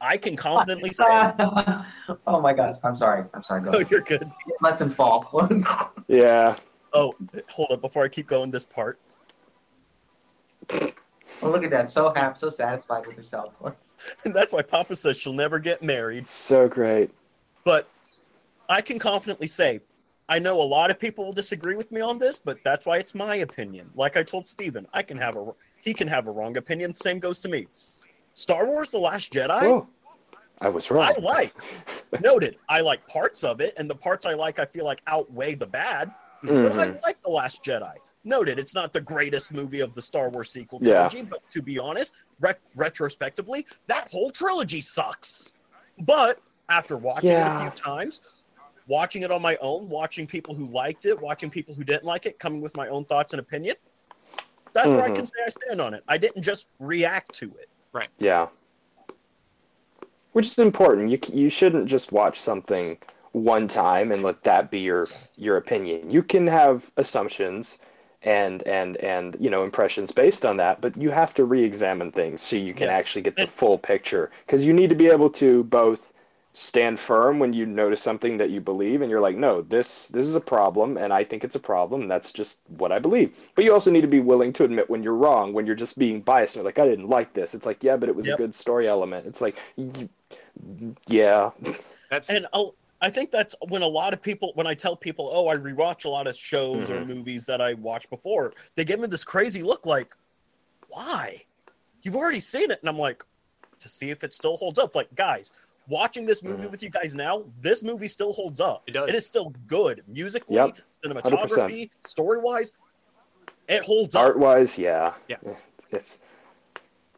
I can confidently say oh my god! I'm sorry. I'm sorry. Go Oh, ahead. you're good. Let's him fall. Yeah. Oh, hold up before I keep going this part. Oh, look at that! So happy, so satisfied with herself. And that's why Papa says she'll never get married. So great. But I can confidently say, I know a lot of people will disagree with me on this, but that's why it's my opinion. Like I told Stephen, I can have a he can have a wrong opinion. Same goes to me. Star Wars: The Last Jedi. Oh, I was wrong. I like. Noted. I like parts of it, and the parts I like, I feel like outweigh the bad. Mm-hmm. But I like The Last Jedi. Noted, it's not the greatest movie of the Star Wars sequel Yeah. trilogy, but to be honest, ret- retrospectively, that whole trilogy sucks. But after watching it a few times, watching it on my own, watching people who liked it, watching people who didn't like it, coming with my own thoughts and opinion, that's where I Mhm. can say I stand on it. I didn't just react to it. Right. Yeah. Which is important. You you shouldn't just watch something one time and let that be your your opinion. You can have assumptions and and and you know impressions based on that but you have to re-examine things so you can Yeah. actually get the full picture because you need to be able to both stand firm when you notice something that you believe and you're like no this this is a problem and i think it's a problem and that's just what i believe but you also need to be willing to admit when you're wrong when you're just being biased and you're like i didn't like this it's like yeah but it was Yep. a good story element it's like y- yeah That's And I'll, I think that's when a lot of people, when I tell people, oh, I rewatch a lot of shows or Mhm. movies that I watched before, they give me this crazy look like, why? You've already seen it. And I'm like, to see if it still holds up. Like, guys, watching this movie Mhm. with you guys now, this movie still holds up. It does. It is still good. Musically, Yep. cinematography, story wise, it holds up. art wise yeah Yeah. it's, it's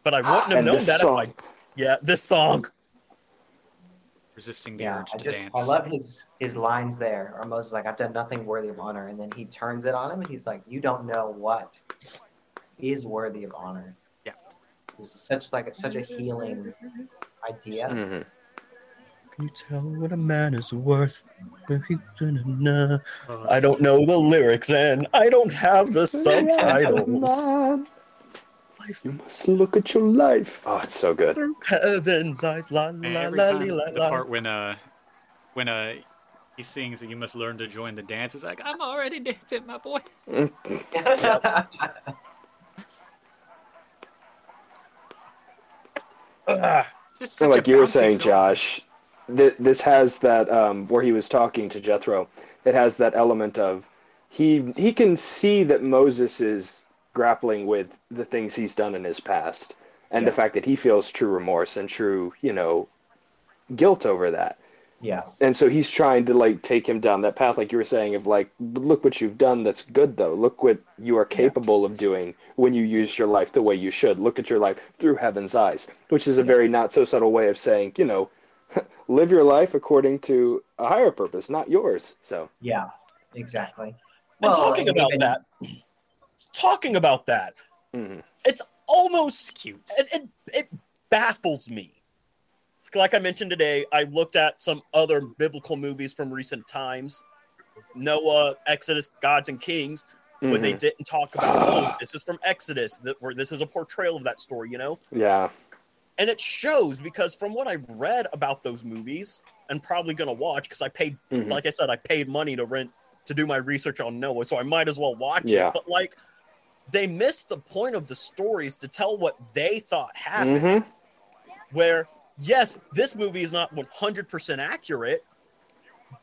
But I wouldn't have known that song if I, yeah, this song. Resisting the Yeah, urge I to just dance. I love his his lines there. Or Moses is like, I've done nothing worthy of honor, and then he turns it on him, and he's like, You don't know what is worthy of honor. Yeah. It's such like such a healing idea. Mm-hmm. Can you tell what a man is worth? Oh, I don't know the lyrics and I don't have the subtitles. Life You must look at your life. Oh, it's so good. through heaven's eyes, la Man, la every la time la the part when uh when uh he sings that you must learn to join the dance is like I'm already dancing, my boy. Just So such like a you were saying, song. Josh, th- this has that um, where he was talking to Jethro. It has that element of he he can see that Moses is grappling with the things he's done in his past, and the fact that he feels true remorse and true, you know, guilt over that. yeah. and so he's trying to like take him down that path like you were saying of like look what you've done that's good though. Look what you are capable of doing when you use your life the way you should. Look at your life through heaven's eyes which is a very not so subtle way of saying you know live your life according to a higher purpose not yours. So Yeah, exactly. and talking about even- that, talking about that, mhm. it's It's almost cute. it, it, it baffles me. Like I mentioned today, I looked at some other biblical movies from recent times Noah, Exodus, Gods and Kings, when they didn't talk about, oh, this is from Exodus, that where this is a portrayal of that story, you know? yeah And it shows because from what I've read about those movies, and probably gonna watch because I paid, Mhm. like I said, I paid money to rent to do my research on Noah, so I might as well watch Yeah. it. But like, they missed the point of the stories to tell what they thought happened Mhm. where yes this movie is not 100% accurate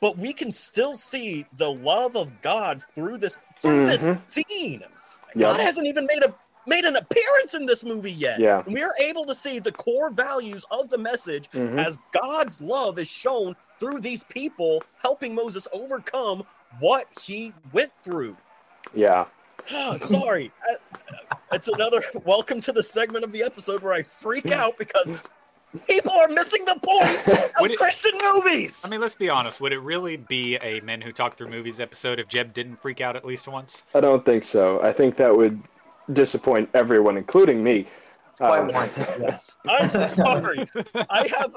but we can still see the love of god through this through this Mhm. scene Yeah. god hasn't even made a made an appearance in this movie yet Yeah. we are able to see the core values of the message Mhm. as god's love is shown through these people helping moses overcome what he went through yeah sorry Uh, it's another welcome to the segment of the episode where i freak out because people are missing the point of it- christian movies I mean, let's be honest. Would it really be a Men Who Talk Through Movies episode if Jeb didn't freak out at least once? i don't think so i think that would disappoint everyone including me Quite Um, yes. i'm sorry i have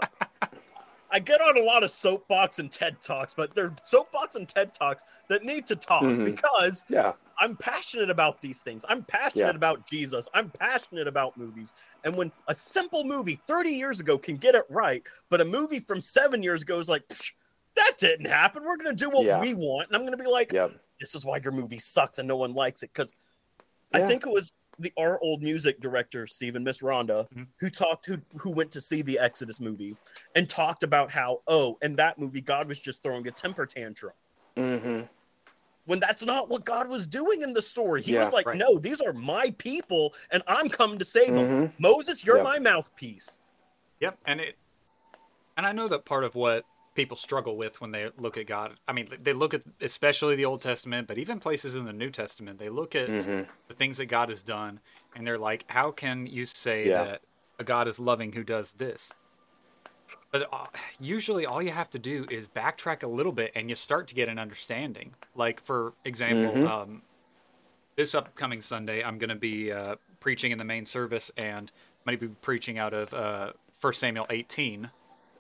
i get on a lot of soapbox and ted talks but they're soapbox and ted talks that need to talk Mhm. because yeah I'm passionate about these things. I'm passionate Yeah. about Jesus. I'm passionate about movies. And when a simple movie 30 years ago can get it right, but a movie from seven years ago is like, that didn't happen. We're going to do what Yeah. we want. And I'm going to be like, yep this is why your movie sucks and no one likes it. Because I think it was the our old music director, Stephen Miss Rhonda, Mhm. who talked, who, who went to see the Exodus movie and talked about how, oh, in that movie, God was just throwing a temper tantrum hmm when that's not what God was doing in the story. He Yeah, was like, right. no, these are my people and I'm coming to save them. Mhm. Moses, you're Yeah. my mouthpiece. Yep, and it, and I know that part of what people struggle with when they look at God. I mean, they look at especially the Old Testament, but even places in the New Testament, they look at Mhm. the things that God has done, and they're like, how can you say Yeah. that a God is loving who does this? But uh, usually, all you have to do is backtrack a little bit, and you start to get an understanding. Like, for example, Mhm. um, this upcoming Sunday, I'm going to be uh, preaching in the main service, and I'm going to be preaching out of uh, 1 Samuel 18,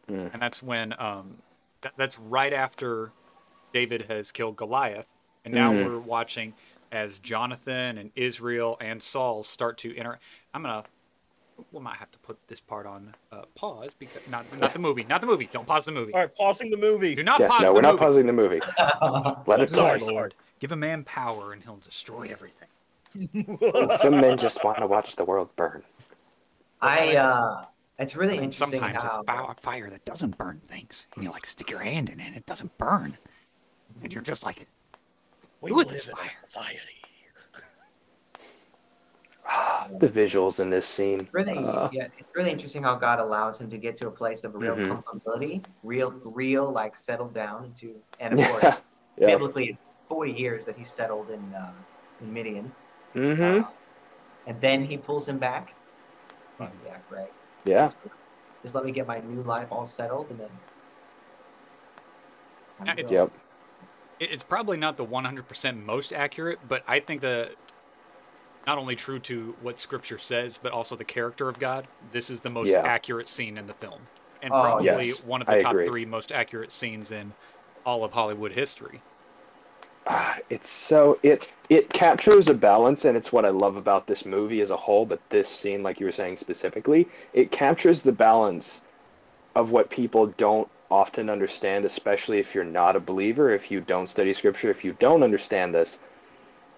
Mm. and that's when um, that's right after David has killed Goliath, and now Mhm. we're watching as Jonathan and Israel and Saul start to enter. I'm gonna. We might have to put this part on uh, pause because not not the movie, not the movie. Don't pause the movie. All right, pausing the movie. Do not Yeah, pause no, the we're not pausing the movie. Let it Sorry, play. Lord. Give a man power and he'll destroy everything. Some men just want to watch the world burn. I uh, it's really And interesting sometimes it's how fire, fire that doesn't burn things, and you like stick your hand in it, and it doesn't burn, and you're just like, We Who this in fire? society. the visuals in this scene. really Uh, yeah, it's really interesting how God allows him to get to a place of real Mhm. comfortability, real real like settled down into, and of course Yeah. Yeah. biblically it's 40 years that he settled in uh, in Midian, Mm-hmm. Uh, and then he pulls him back. Yeah, right. Yeah. Just, just let me get my new life all settled, and then. Yeah, it's- Yep. it's probably not the 100% most accurate, but I think that not only true to what Scripture says, but also the character of God. This is the most Yeah. accurate scene in the film, and Oh, probably yes, one of the I top agree. three most accurate scenes in all of Hollywood history. It's so it it captures a balance and it's what I love about this movie as a whole but this scene like you were saying specifically it captures the balance of what people don't often understand especially if you're not a believer if you don't study scripture if you don't understand this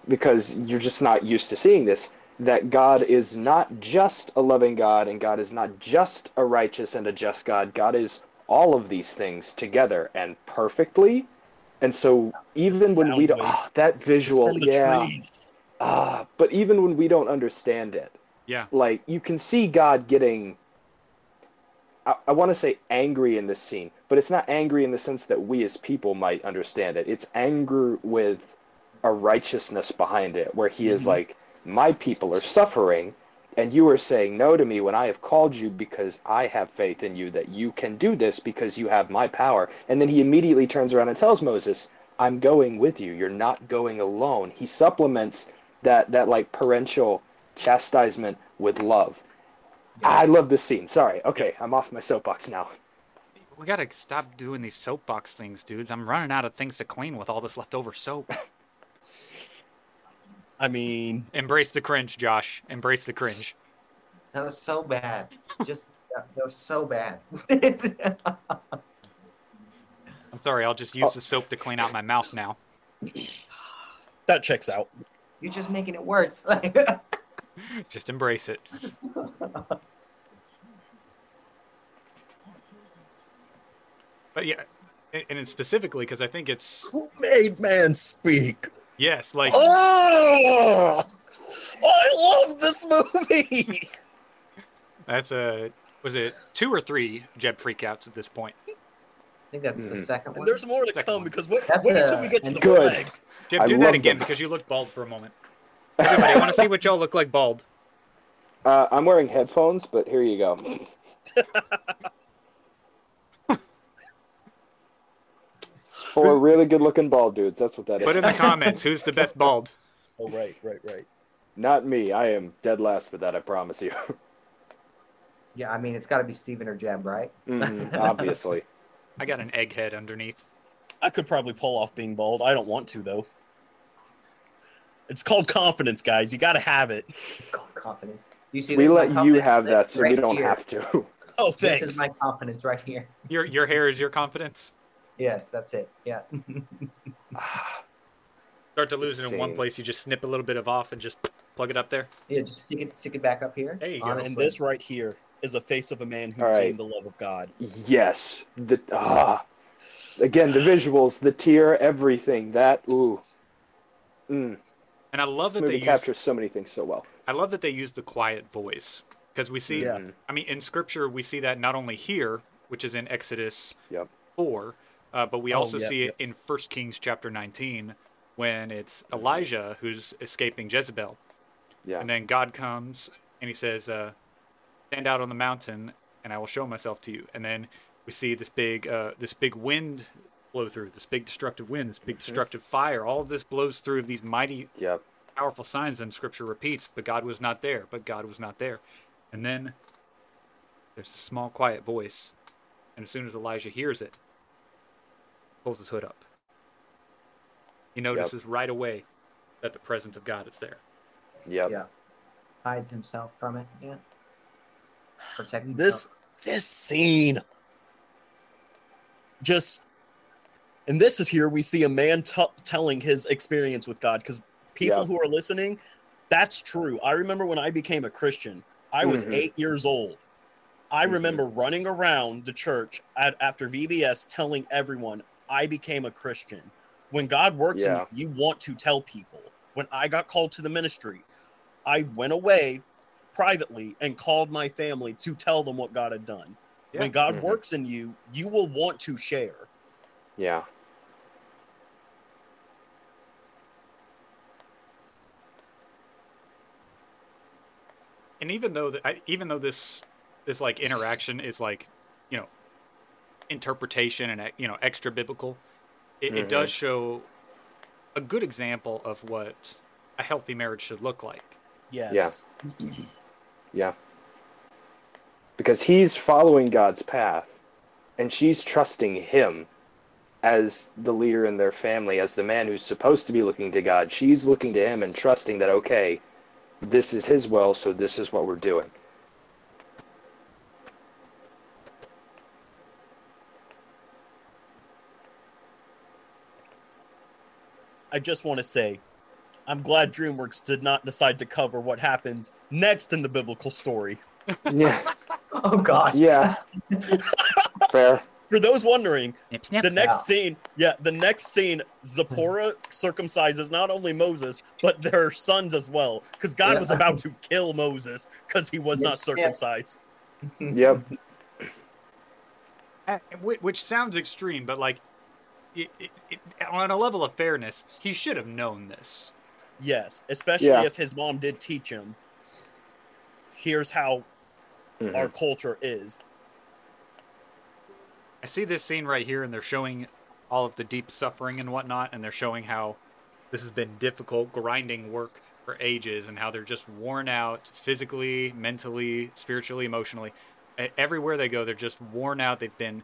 because you're just not used to seeing this that God is not just a loving God and God is not just a righteous and a just God. God is all of these things together and perfectly and so even when we don't ah, that visual yeah ah but even when we don't understand it Yeah. like you can see God getting I, I want to say angry in this scene, but it's not angry in the sense that we as people might understand it. It's anger with a righteousness behind it, where he is Mhm. like, My people are suffering, and you are saying no to me when I have called you because I have faith in you that you can do this because you have my power. And then he immediately turns around and tells Moses, I'm going with you. You're not going alone. He supplements that that like parental chastisement with love. I love this scene. Sorry. Okay, I'm off my soapbox now. We gotta stop doing these soapbox things, dudes. I'm running out of things to clean with all this leftover soap. I mean, Embrace the cringe, Josh. Embrace the cringe. That was so bad. Just that, that was so bad. I'm sorry, I'll just use the soap to clean out my mouth now. that checks out. You're just making it worse. Just embrace it. But yeah, and and specifically because I think it's Who made man speak? Yes, like Oh, I love this movie. that's a was it two or three Jeb freakouts at this point. I think that's the Mhm. second And one. there's more to Second come one. because wait, wait a- until we get to the good. flag. Jeb, I do that again them. because you look bald for a moment. Everybody, I want to see what y'all look like bald. Uh, I'm wearing headphones, but here you go. It's for really good looking bald dudes. That's what that is. Put in the comments who's the best bald. Oh right, right, right. Not me. I am dead last for that, I promise you. yeah, I mean, it's got to be Stephen or Jeb, right? Mhm, obviously. I got an egghead underneath. I could probably pull off being bald. I don't want to though. It's called confidence, guys. You got to have it. It's called confidence. You see, We this is my let you have that, so we right don't here. have to. Oh, thanks. This is my confidence right here. Your your hair is your confidence. Yes, that's it. Yeah. Start to lose it in one place, you just snip a little bit of off and just plug it up there. yeah, just stick it, stick it back up here. There you go. And this right here is a face of a man who's All right. seen the love of God. yes. The ah. Again, the visuals, the tear, everything. That ooh. Mm. And I love This that they movie use captures so many things so well. I love that they use the quiet voice because we see. Yeah. I mean, in Scripture, we see that not only here, which is in Exodus Yep. four, uh, but we Oh, also see it in First Kings chapter nineteen when it's Elijah who's escaping Jezebel, Yeah. and then God comes and he says, uh, "Stand out on the mountain, and I will show myself to you." And then we see this big, uh, this big wind blow through, this big destructive wind, this big destructive fire. All of this blows through these mighty Yep. powerful signs and scripture repeats, but God was not there, but God was not there. And then there's a small quiet voice, and as soon as Elijah hears it, pulls his hood up. He notices right away that the presence of God is there. Yep. Yeah. Hides himself from it. Yeah. Protect himself. this this scene just and this is here we see a man t- telling his experience with god because people Yeah. who are listening that's true i remember when i became a christian i was Mhm. eight years old i Mhm. remember running around the church at, after vbs telling everyone i became a christian when god works in you you want to tell people when i got called to the ministry i went away privately and called my family to tell them what God had done. Yeah. When God Mhm. works in you, you will want to share. Yeah. and even though the, I, even though this this like interaction is like you know interpretation and you know extra biblical it, it does mm-hmm. show a good example of what a healthy marriage should look like Yes. Yeah. Because he's following God's path and she's trusting him as the leader in their family, as the man who's supposed to be looking to God. She's looking to him and trusting that, okay, this is his will, so this is what we're doing. I just want to say, I'm glad DreamWorks did not decide to cover what happens next in the biblical story. Yeah. Oh gosh. Yeah. Fair. For those wondering, Snip, the next Yeah. scene, yeah, the next scene, Zipporah circumcises not only Moses but their sons as well, because God Yeah. was about to kill Moses because he was not Yes, yes. circumcised. Yep. Uh, which sounds extreme but like it, it, it, on a level of fairness he should have known this Yes, especially Yeah. if his mom did teach him. Here's how Mhm. our culture is. I see this scene right here, and they're showing all of the deep suffering and whatnot, and they're showing how this has been difficult, grinding work for ages, and how they're just worn out physically, mentally, spiritually, emotionally. E- Everywhere they go, they're just worn out. They've been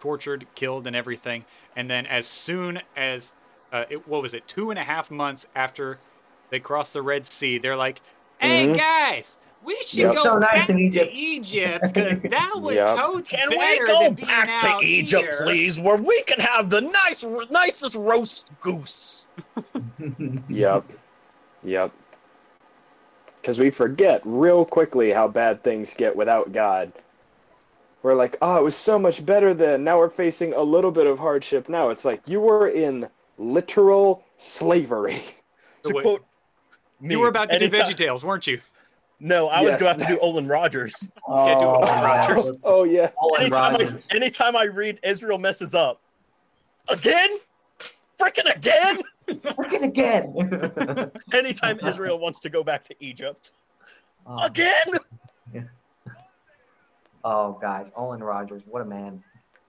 tortured, killed, and everything. And then, as soon as uh, it, what was it, two and a half months after they crossed the Red Sea, they're like, "Hey Mhm. guys, we should Yep. go So nice back in to Egypt." Egypt because that was Yep. totes Can we go than back to Egypt, here." please, where we can have the nice, nicest roast goose? Yep. Yep. Because we forget real quickly how bad things get without God. We're like, oh, it was so much better then. Now we're facing a little bit of hardship. Now it's like you were in literal slavery. To Wait, quote me, You were about to do anytime- Veggie Tales, weren't you? No, I was Yes. going to to do Olan Rogers. Oh, Can't do it with Rogers. Oh yeah. Olan Anytime I, anytime I read Israel messes up, again, freaking again. Freaking again. Anytime Israel wants to go back to Egypt, Oh, again. Oh, guys, Olan Rogers, what a man.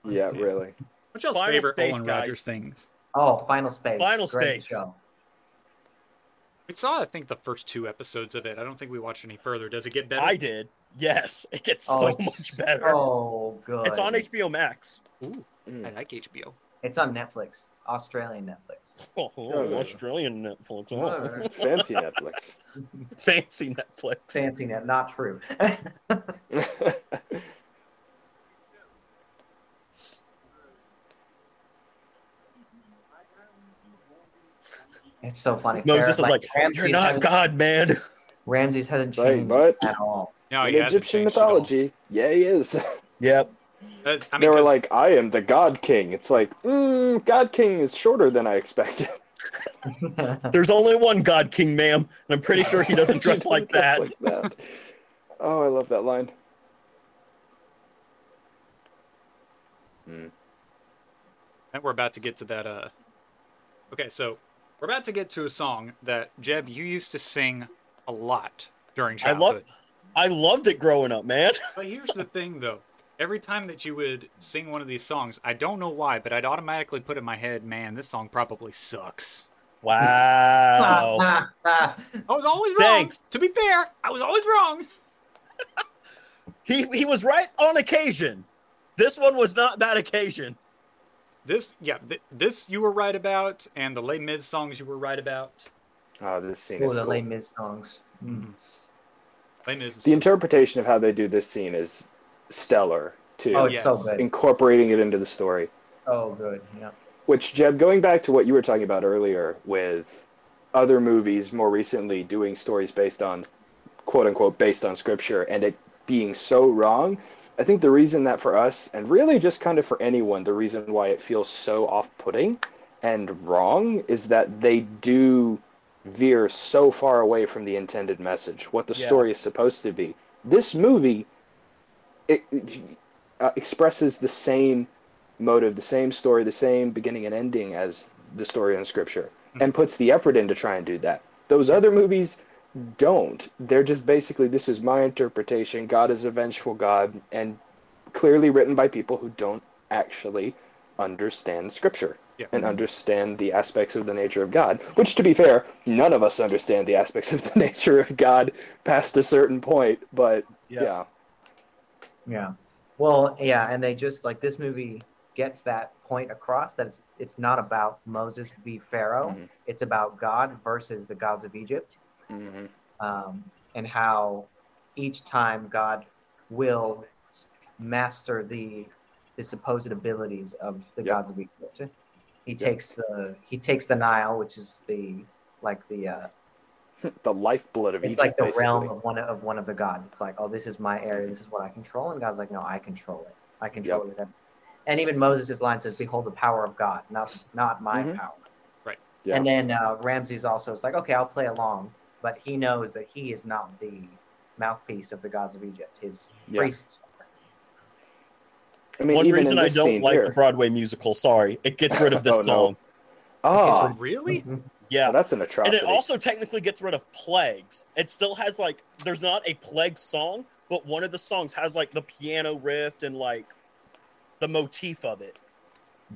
Yeah, really. What's y'all's Final favorite Space, Olan guys. Rogers things? Oh, Final Space. Final Great Space. Show. We saw, I think, the first two episodes of it. I don't think we watched any further. Does it get better? I did. Yes, it gets Oh, so it's much better. Oh, good. it's on HBO Max. Ooh, I Mm. like HBO. It's on Netflix, Australian Netflix. Oh, Oh. oh Australian Netflix. Oh. oh. Fancy Netflix. Fancy Netflix. Fancy net, not true. it's so funny. Moses Pharaoh- is like, Ramses You're not hasn't- God, man. Ramses hasn't Right, changed but- at all. No, In Egyptian changed at all. mythology, yeah, he is. Yep. That's- I mean, they were 'cause like, I am the God King. It's like, mm, God King is shorter than I expected. There's only one God King, ma'am, and I'm pretty sure he doesn't dress like that. Like that. Oh, I love that line. Mm. And we're about to get to that. Uh, okay, so we're about to get to a song that Jeb you used to sing a lot during I love- childhood. I loved it growing up, man. But here's the thing, though. Every time that you would sing one of these songs, I don't know why, but I'd automatically put in my head, "Man, this song probably sucks." Wow. I was always wrong. Thanks. To be fair, I was always wrong. he he was right on occasion. This one was not that occasion. This, yeah, th- this you were right about, and the Les Mis songs you were right about. Oh, this scene Oh, is the cool. Les Mis songs. Mhm. Les Mis is The interpretation of how they do this scene is stellar too. Oh, it's Yes. so good. Incorporating it into the story. Oh, good. Yeah. Which, Jeb, going back to what you were talking about earlier with other movies more recently doing stories based on, quote unquote, based on scripture and it being so wrong, I think the reason that for us, and really just kind of for anyone, the reason why it feels so off putting and wrong is that they do veer so far away from the intended message, what the Yeah. story is supposed to be. This movie it, it, uh, expresses the same motive, the same story, the same beginning and ending as the story in scripture, and puts the effort in to try and do that. Those other movies don't. They're just basically this is my interpretation. God is a vengeful God, and clearly written by people who don't actually understand scripture Yeah. and understand the aspects of the nature of God. Which, to be fair, none of us understand the aspects of the nature of God past a certain point. But Yeah. yeah, Yeah. Well, yeah, and they just like this movie gets that point across that it's it's not about Moses v Pharaoh. Mhm. It's about God versus the gods of Egypt, hmm um, and how each time God will master the the supposed abilities of the Yep. gods of Egypt. He takes the he takes the Nile, which is the like the uh, the lifeblood of it's Egypt. like the basically. realm of one of one of the gods. It's like, oh, this is my area. This is what I control. And God's like, no, I control it. I control it. And even Moses' line says, "Behold the power of God, not not my Mhm. power." Yeah. And then uh, Ramses also is like, okay, I'll play along, but he knows that he is not the mouthpiece of the gods of Egypt. His Yeah. priests. I mean, One even reason in I don't like here. the Broadway musical, sorry, it gets rid of this Oh, no. song. Oh, really? Yeah. well, that's an atrocity. and atrocity. it also technically gets rid of plagues. It still has like there's not a plague song, but one of the songs has like the piano riff and like the motif of it.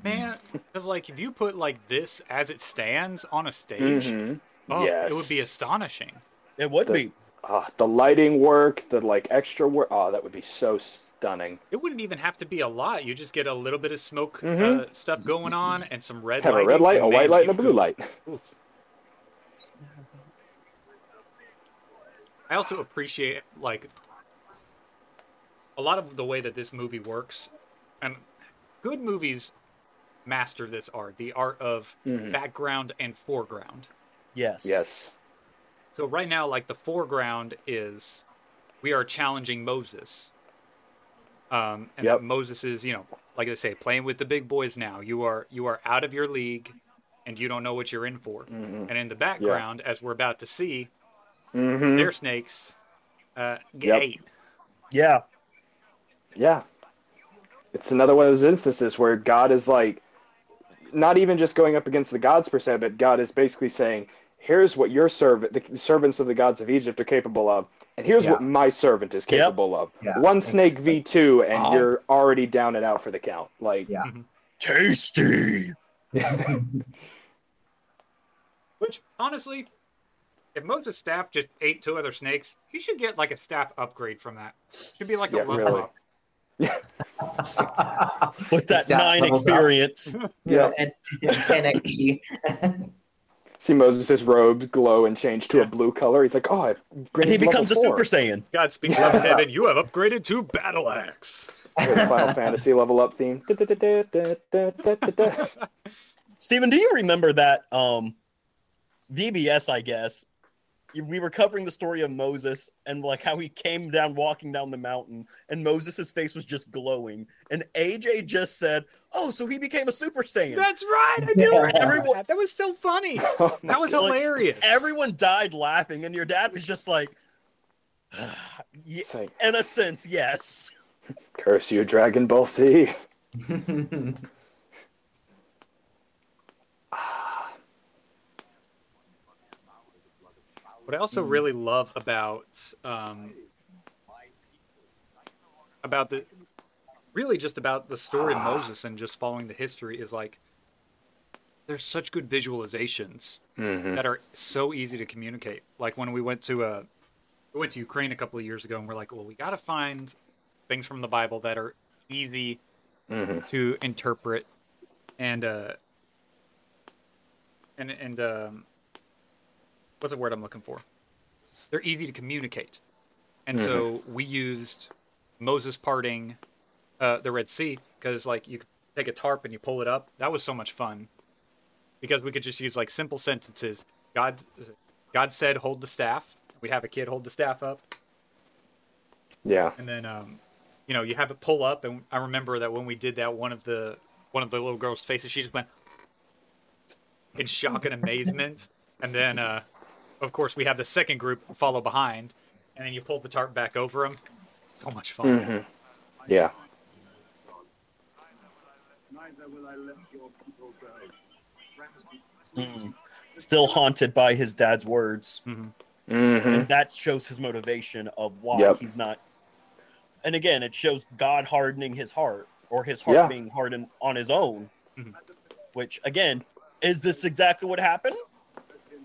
Man, because like if you put like this as it stands on a stage, Mhm. oh, yes. it would be astonishing. It would The- be. Ah, the lighting work, the like extra work. Oh, that would be so stunning. It wouldn't even have to be a lot. You just get a little bit of smoke Mhm. uh, stuff going on and some red Have a red light, a white light, and a blue light. Oof. I also appreciate like a lot of the way that this movie works, and good movies master this art, the art of Mhm. background and foreground. Yes. Yes. So right now, like the foreground is we are challenging Moses. Um, and Yep. Moses is, you know, like I say, playing with the big boys now. You are you are out of your league, and you don't know what you're in for. Mhm. And in the background, as we're about to see, Mhm. they're snakes. Uh, get Yep. eight. Yeah. Yeah. It's another one of those instances where God is like, not even just going up against the gods per se, but God is basically saying, here's what your servant, the servants of the gods of Egypt are capable of, and here's what my servant is Yep. capable of. Yeah. One snake v2, and Oh. you're already down and out for the count. Like, Yeah. Tasty. Which honestly, if Moses' staff just ate two other snakes, he should get like a staff upgrade from that. Should be like Yeah, a level really. up. With that nine experience. Yeah. and, and 10 see Moses' robe glow and change to Yeah. a blue color. He's like, oh, I And he becomes a Super Saiyan. God speaks from heaven. You have upgraded to battle axe. Final Fantasy level up theme. Stephen, do you remember that um VBS, I guess? We were covering the story of Moses and like how he came down walking down the mountain and Moses' face was just glowing. And AJ just said, Oh, so he became a Super Saiyan. That's right. I do Yeah. Everyone- that. That was so funny. Oh That was Like, hilarious. Everyone died laughing, and your dad was just like, "Yeah, in a sense, yes. Curse you, Dragon Ball Z. What I also really love about um, about the really just about the story of Moses and just following the history is like there's such good visualizations Mhm. that are so easy to communicate. Like when we went to uh we went to Ukraine a couple of years ago and we're like, well, we got to find things from the Bible that are easy Mhm. to interpret and uh and and um what's the word I'm looking for? They're easy to communicate, and so we used Moses parting uh, the Red Sea because like you could take a tarp and you pull it up. That was so much fun because we could just use like simple sentences. God, God said, hold the staff. We'd have a kid hold the staff up, Yeah. and then um, you know you have it pull up. And I remember that when we did that, one of the one of the little girls' faces, she just went in shock and amazement. And then, uh, of course, we have the second group follow behind, and then you pull the tarp back over them. So much fun. hmm Yeah. Neither will I let your people go. Ramesses Mm. Still haunted by his dad's words. hmm hmm and that shows his motivation of why Yep. he's not and again it shows god hardening his heart or his heart Yeah. being hardened on his own Mhm. which again is this exactly what happened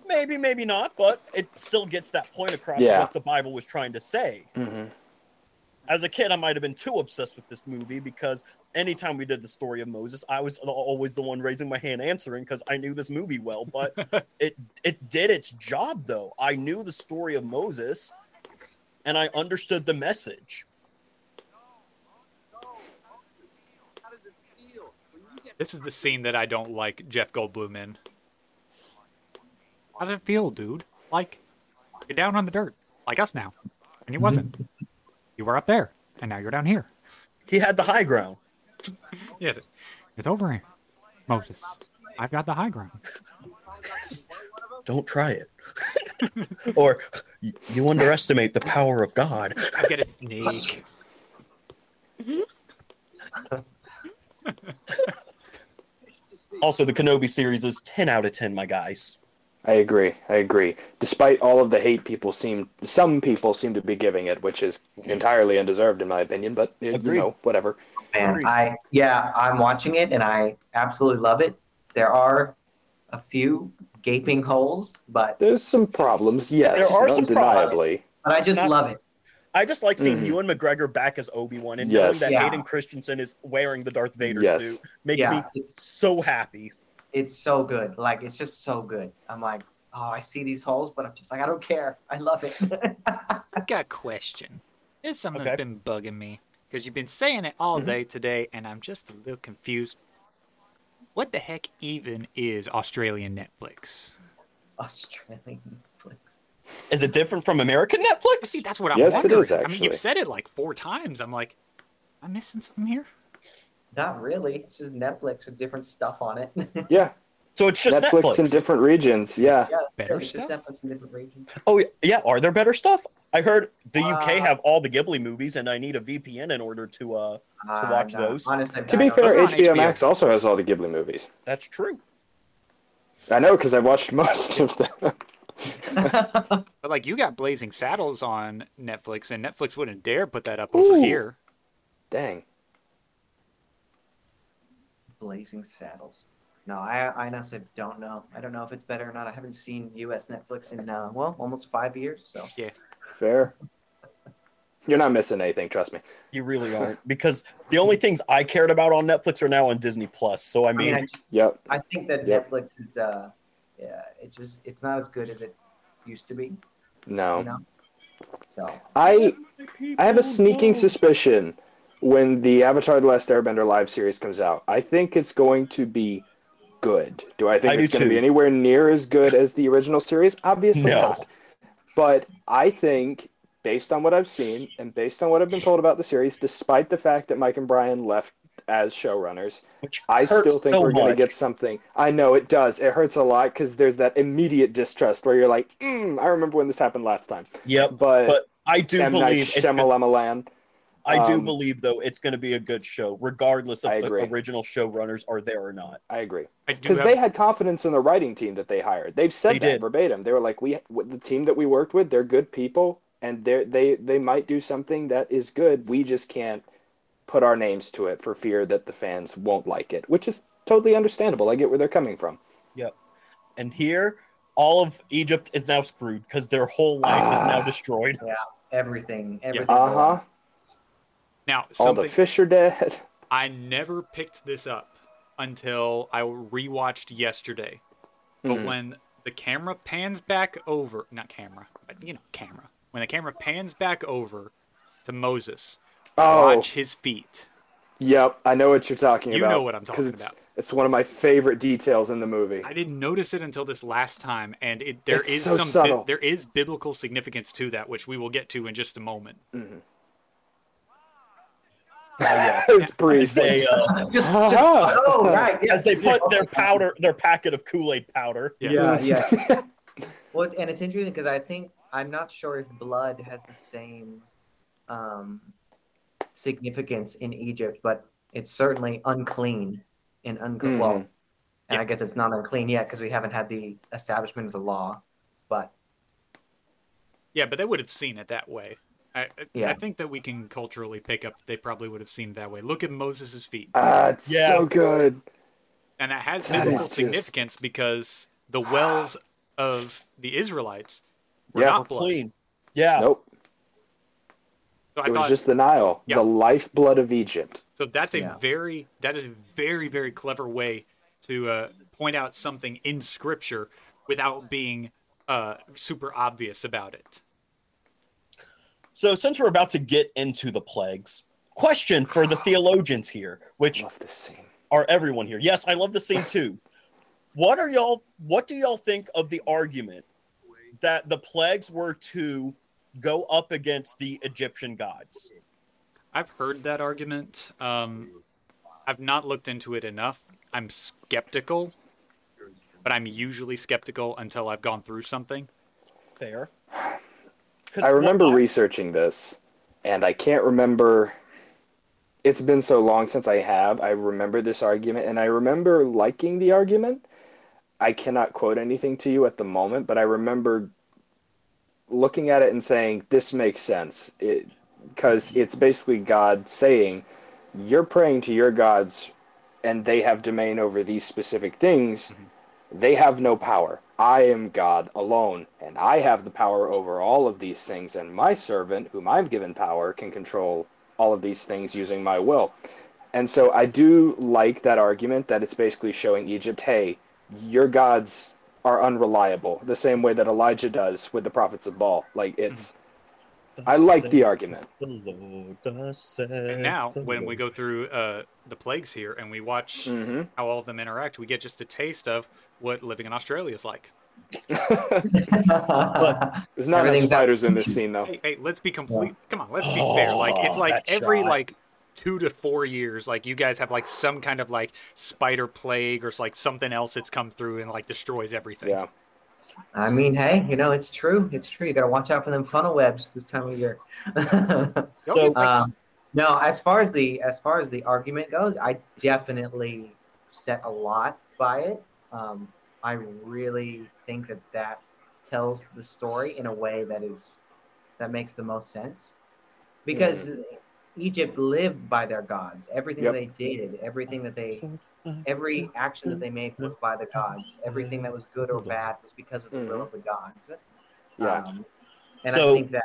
maybe maybe not but it still gets that point across Yeah. what the bible was trying to say hmm as a kid i might have been too obsessed with this movie because anytime we did the story of moses i was always the one raising my hand answering because i knew this movie well but it it did its job though i knew the story of moses and i understood the message How does it feel when you get This is the scene that I don't like Jeff Goldblum in. How does it feel, dude? Like you're down on the dirt, like us now, and you wasn't. You were up there, and now you're down here. he had the high ground Yes, it's over here, Moses. I've got the high ground. don't try it or "Y- you underestimate the power of god I've got a snake. Also the kenobi series is 10 out of 10 my guys I agree. I agree. Despite all of the hate people seem, some people seem to be giving it, which is entirely undeserved in my opinion. But you know, whatever. Man, Agreed. I yeah, I'm watching it and I absolutely love it. There are a few gaping holes, but There's some problems, yes, There are some undeniably. but I just Not- love it. I just like seeing Mhm. Ewan McGregor back as Obi Wan and Yes. knowing that Yeah. Hayden Christensen is wearing the Darth Vader Yes. suit makes Yeah, me it's so happy. it's so good. Like it's just so good. I'm like, oh, I see these holes, but I'm just like, I don't care. I love it. I've got a question. There's something Okay. that's been bugging me because you've been saying it all Mhm. day today, and I'm just a little confused. What the heck even is Australian Netflix? Australian Netflix. Is it different from American Netflix? See, that's what I'm Yes, it wondering. is, I mean, you've said it like four times. I'm like, I'm I missing something here? Not really. It's just Netflix with different stuff on it. Yeah, So it's just Netflix, Netflix. in different regions. Yeah, yeah, Better it's just stuff? Netflix in different regions. Oh yeah, are there better stuff? I heard the UK Uh, have all the Ghibli movies, and I need a VPN in order to. uh Uh, watch no, those. Honestly, To be fair, They're HBO HBO. Max also has all the Ghibli movies. That's true. I know because I've watched most of them. Know. But like, you got Blazing Saddles on Netflix, and Netflix wouldn't dare put that up over here. Dang. Blazing Saddles. No, I I honestly don't know. I don't know if it's better or not. I haven't seen U.S. Netflix in uh, well almost five years. So yeah, Fair. You're not missing anything, trust me. You really aren't, because the only things I cared about on Netflix are now on Disney Plus. So I I mean, mean, I, Yep. I think that Yep. Netflix is uh yeah it's just it's not as good as it used to be. No. You know. So I I have a sneaking suspicion when the Avatar: The Last Airbender live series comes out. I think it's going to be good. Do I think I it's going to be anywhere near as good as the original series? Obviously No. not. But I think, based on what I've seen and based on what I've been told about the series, despite the fact that Mike and Brian left as showrunners, which I still think so we're going to get something. I know it does. It hurts a lot because there's that immediate distrust where you're like, mm, I remember when this happened last time. Yep, But, but I do M. Night believe it's gonna- Shyamalan. I do um, believe though it's going to be a good show, regardless of the agree. original showrunners are there or not. I agree. I do Because have, they had confidence in the writing team that they hired. They've said They that did. verbatim. They were like, "We, the team that we worked with, they're good people, and they they they might do something that is good. We just can't put our names to it for fear that the fans won't like it, which is totally understandable. I get where they're coming from. Yep. And here, all of Egypt is now screwed because their whole life is now destroyed. Yeah, everything, everything. Uh huh. now All the fish are dead. I never picked this up until I rewatched yesterday. But Mhm. when the camera pans back over, not camera, but you know, camera. When the camera pans back over to Moses, Oh, watch his feet. yep. I know what you're talking You about. You know what I'm talking it's, about. It's one of my favorite details in the movie. I didn't notice it until this last time, and it there It's is so some bi- subtle. there is biblical significance to that, which we will get to in just a moment. Mhm. yes. His As priest. they uh, just, just Ah. oh right, yes. as they put their powder, their packet of Kool Aid powder. Yeah. Yeah, yeah. Well, and it's interesting because I think I'm not sure if blood has the same um, significance in Egypt, but it's certainly unclean and unclean. Well, Mhm. and I guess it's not unclean yet because we haven't had the establishment of the law. But Yeah, but they would have seen it that way. I, I- I think that we can culturally pick up that they probably would have seen it that way. Look at Moses' feet. Ah, it's Yeah. so good. And that has That biblical is just- significance because the wells of the Israelites were Yeah. not blood. Clean. Yeah. Nope. So I It was just the Nile, Yeah. the lifeblood of Egypt. so that's a Yeah. very that is a very very clever way to uh, point out something in scripture without being uh, super obvious about it. So since we're about to get into the plagues, question for the theologians here, which Love this scene. are everyone here. Yes, I love the scene too. What are y'all what do y'all think of the argument that the plagues were to go up against the Egyptian gods? I've heard that argument. Um, I've not looked into it enough. I'm skeptical, but I'm usually skeptical until I've gone through something. Fair. I remember what researching this, and I can't remember. It's been so long since I have. I remember this argument, and I remember liking the argument. I cannot quote anything to you at the moment, but I remember looking at it and saying, "This makes sense," because it's basically God saying, "You're praying to your gods, and they have domain over these specific things." Mm-hmm. They have no power. I am God alone, and I have the power over all of these things, and my servant, whom I've given power, can control all of these things using my will. And so I do like that argument that it's basically showing Egypt, hey, your gods are unreliable, the same way that Elijah does with the prophets of Baal. Like it's I like the argument. The Lord And now, the when we go through uh, the plagues here and we watch hmm how all of them interact, we get just a taste of what living in Australia is like. There's not enough Everything's out- spiders in this scene though. Hey, hey, let's be complete. Come on, let's be fair. Like it's Oh, like every shot. like two to four years, like you guys have like some kind of like spider plague or like something else that's come through and like destroys everything. Yeah. I mean, hey, you know, it's true. It's true. You got to watch out for them funnel webs this time of year. So- um, no, as far as the as far as the argument goes, I definitely set a lot by it. Um, I really think that that tells the story in a way that is that makes the most sense because Egypt lived by their gods. Everything Yep. they did, everything that they every action that they made was by the gods. Everything that was good or bad was because of the will of the gods. Yeah. Um, and So- I think that.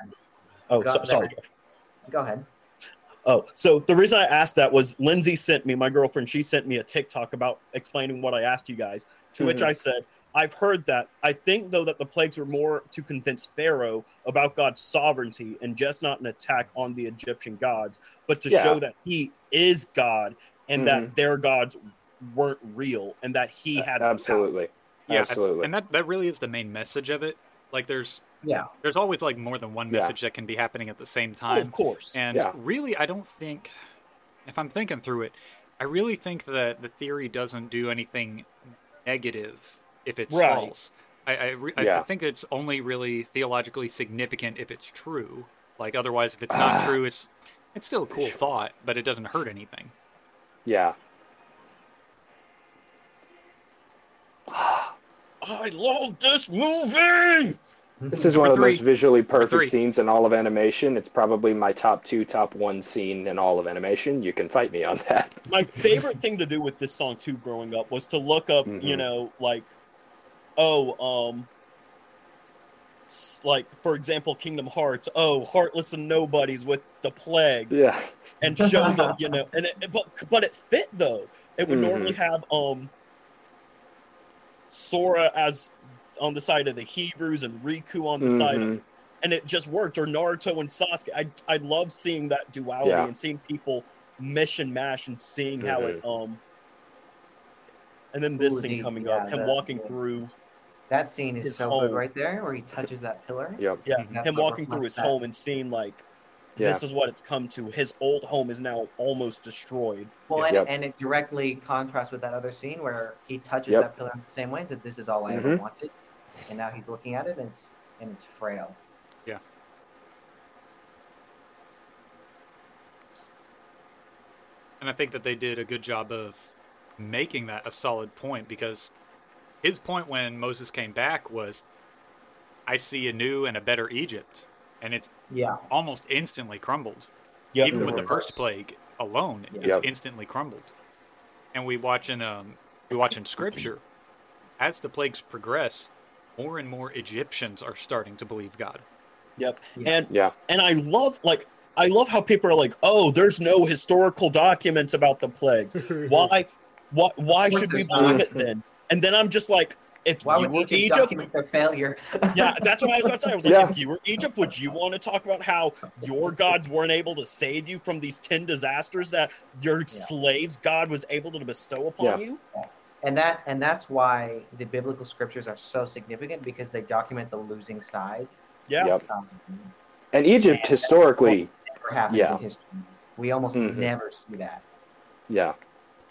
Oh, Got so, sorry, Josh. Go ahead. Oh, so the reason I asked that was Lindsay sent me, my girlfriend, she sent me a TikTok about explaining what I asked you guys, to which Mhm. I said, I've heard that. I think, though, that the plagues were more to convince Pharaoh about God's sovereignty and just not an attack on the Egyptian gods, but to Yeah. show that he is God and Mm-hmm. that their gods weren't real and that he had the power. Absolutely. Yeah, Absolutely. And that that really is the main message of it. Like there's Yeah. there's always like more than one Yeah. message that can be happening at the same Oh, time. of course. And Yeah. really, I don't think, if I'm thinking through it, I really think that the theory doesn't do anything negative if it's Right. false. I I, re- I- I think it's only really theologically significant if it's true. Like otherwise, if it's not Ah. true, it's it's still a cool thought, but it doesn't hurt anything. Yeah. I love this movie. This is one of the three. most visually perfect scenes in all of animation. It's probably my top two, top one scene in all of animation. You can fight me on that. my favorite thing to do with this song too growing up was to look up you Mhm. know like oh um like for example kingdom hearts oh heartless and nobodies with the plagues Yeah. and show them you know and it, but but it fit though it would Mhm. normally have um sora as on the side of the Hebrews and Riku on the side, of, Mhm. and it just worked. Or Naruto and Sasuke. I I love seeing that duality Yeah. and seeing people mesh and mash and seeing how it um. And then this Ooh, scene the- coming yeah, up, him the- walking the- through, That scene is His so home. good right there, where he touches that pillar. Yep. yeah. Him walking through his that. home and seeing like Yeah. this is what it's come to. His old home is now almost destroyed. Well, and, Yep. and it directly contrasts with that other scene where he touches Yep. that pillar in the same way and said, "This is all I ever Mhm. wanted," and now he's looking at it and it's and it's frail. Yeah. And I think that they did a good job of making that a solid point because his point when Moses came back was, I see a new and a better Egypt. And it's Yeah, almost instantly crumbled. Yep. Even with the first plague alone, it's Yep. instantly crumbled. And we watch in um we watch in scripture, as the plagues progress, more and more Egyptians are starting to believe God. Yep. Yeah. And Yeah. and I love like I love how people are like, oh, there's no historical documents about the plague. Why? Why? Why should we believe it then? And then I'm just like, if why you were Egypt, Egypt, their failure? yeah, that's what I was about to say. I was like, Yeah. if you were Egypt, would you want to talk about how your gods weren't able to save you from these ten disasters that your slaves' God was able to bestow upon Yeah. you? and that and that's why the biblical scriptures are so significant because they document the losing side. Yeah. Yep. Um, And Egypt historically, never happens Yeah. in history. We almost Mhm. never see that. yeah.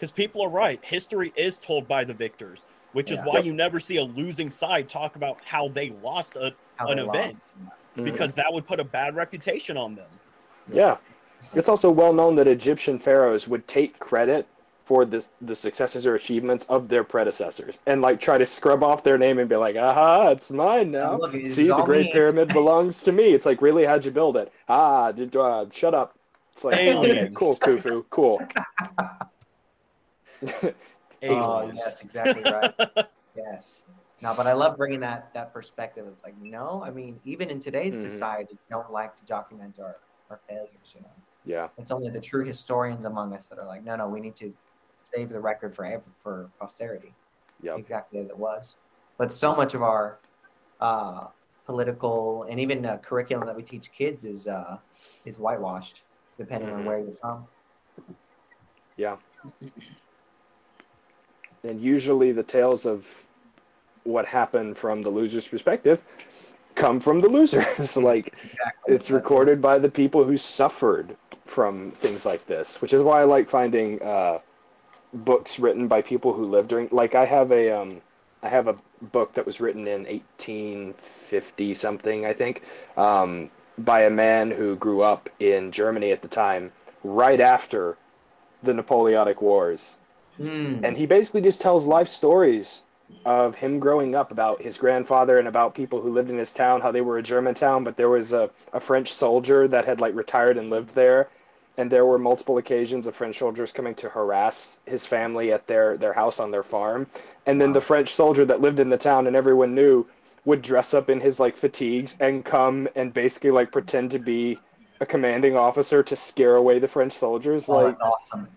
Because people are right. History is told by the victors, which is why Yep. you never see a losing side talk about how they lost a, How An they lost. event. Mhm. because that would put a bad reputation on them. Yeah. It's also well known that Egyptian pharaohs would take credit for the, the successes or achievements of their predecessors and like try to scrub off their name and be like, aha, it's mine now. look, it's See, the Great me." Pyramid belongs to me. It's like, really, how'd you build it? Ah, did, uh, shut up. It's like, okay, Aliens. cool, Khufu, cool. Oh, yes, exactly right. yes. No, but I love bringing that that perspective. It's like, no, I mean, even in today's Mhm. society, we don't like to document our, our failures, you know. yeah, It's only the true historians among us that are like, no, no, we need to save the record forever for posterity, yep. exactly as it was. But so much of our uh, political and even uh, curriculum that we teach kids is uh, is whitewashed, depending on Mhm. where you're from. Yeah. And usually the tales of what happened from the loser's perspective come from the losers. like Exactly. it's recorded by the people who suffered from things like this, which is why I like finding uh, books written by people who lived during. Like I have a um, I have a book that was written in 1850 something, I think, um, by a man who grew up in Germany at the time, right after the Napoleonic Wars, Mm. and he basically just tells life stories of him growing up about his grandfather and about people who lived in his town how they were a german town but there was a, a french soldier that had like retired and lived there and there were multiple occasions of french soldiers coming to harass his family at their their house on their farm and then the french soldier that lived in the town and everyone knew would dress up in his like fatigues and come and basically like pretend to be a commanding officer to scare away the french soldiers Oh, like that's awesome.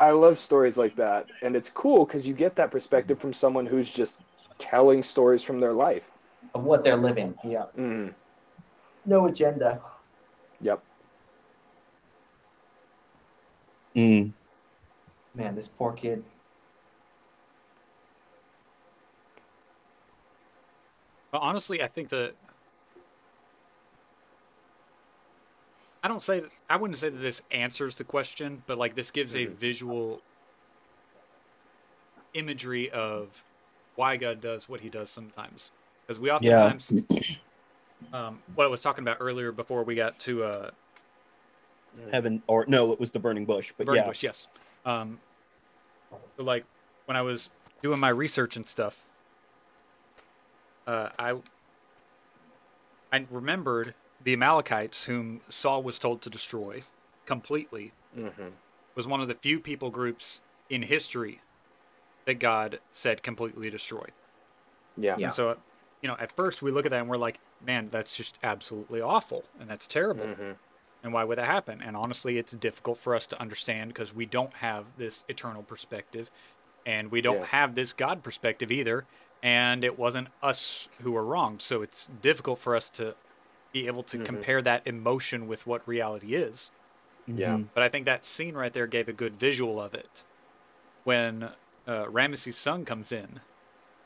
I love stories like that, and it's cool because you get that perspective from someone who's just telling stories from their life. Of what they're living. Yeah. Mm, No agenda. yep. Mm. Man, this poor kid. But honestly, I think that I don't say that, I wouldn't say that this answers the question, but like this gives a Mhm. visual imagery of why God does what He does sometimes. Because we oftentimes, um, what I was talking about earlier before we got to uh, Heaven or no, it was the burning bush. But burning yeah, bush, yes. Um, so like when I was doing my research and stuff, uh, I I remembered the Amalekites, whom Saul was told to destroy completely, Mm-hmm. was one of the few people groups in history that God said completely destroy. Yeah. Yeah. And so, you know, at first we look at that and we're like, man, that's just absolutely awful and that's terrible. Mhm. And why would that happen? And honestly, it's difficult for us to understand because we don't have this eternal perspective and we don't Yeah. have this God perspective either. and it wasn't us who were wrong. So it's difficult for us to be able to Mhm. compare that emotion with what reality is. Yeah. Mhm. But I think that scene right there gave a good visual of it. When uh, Ramesses' son comes in, and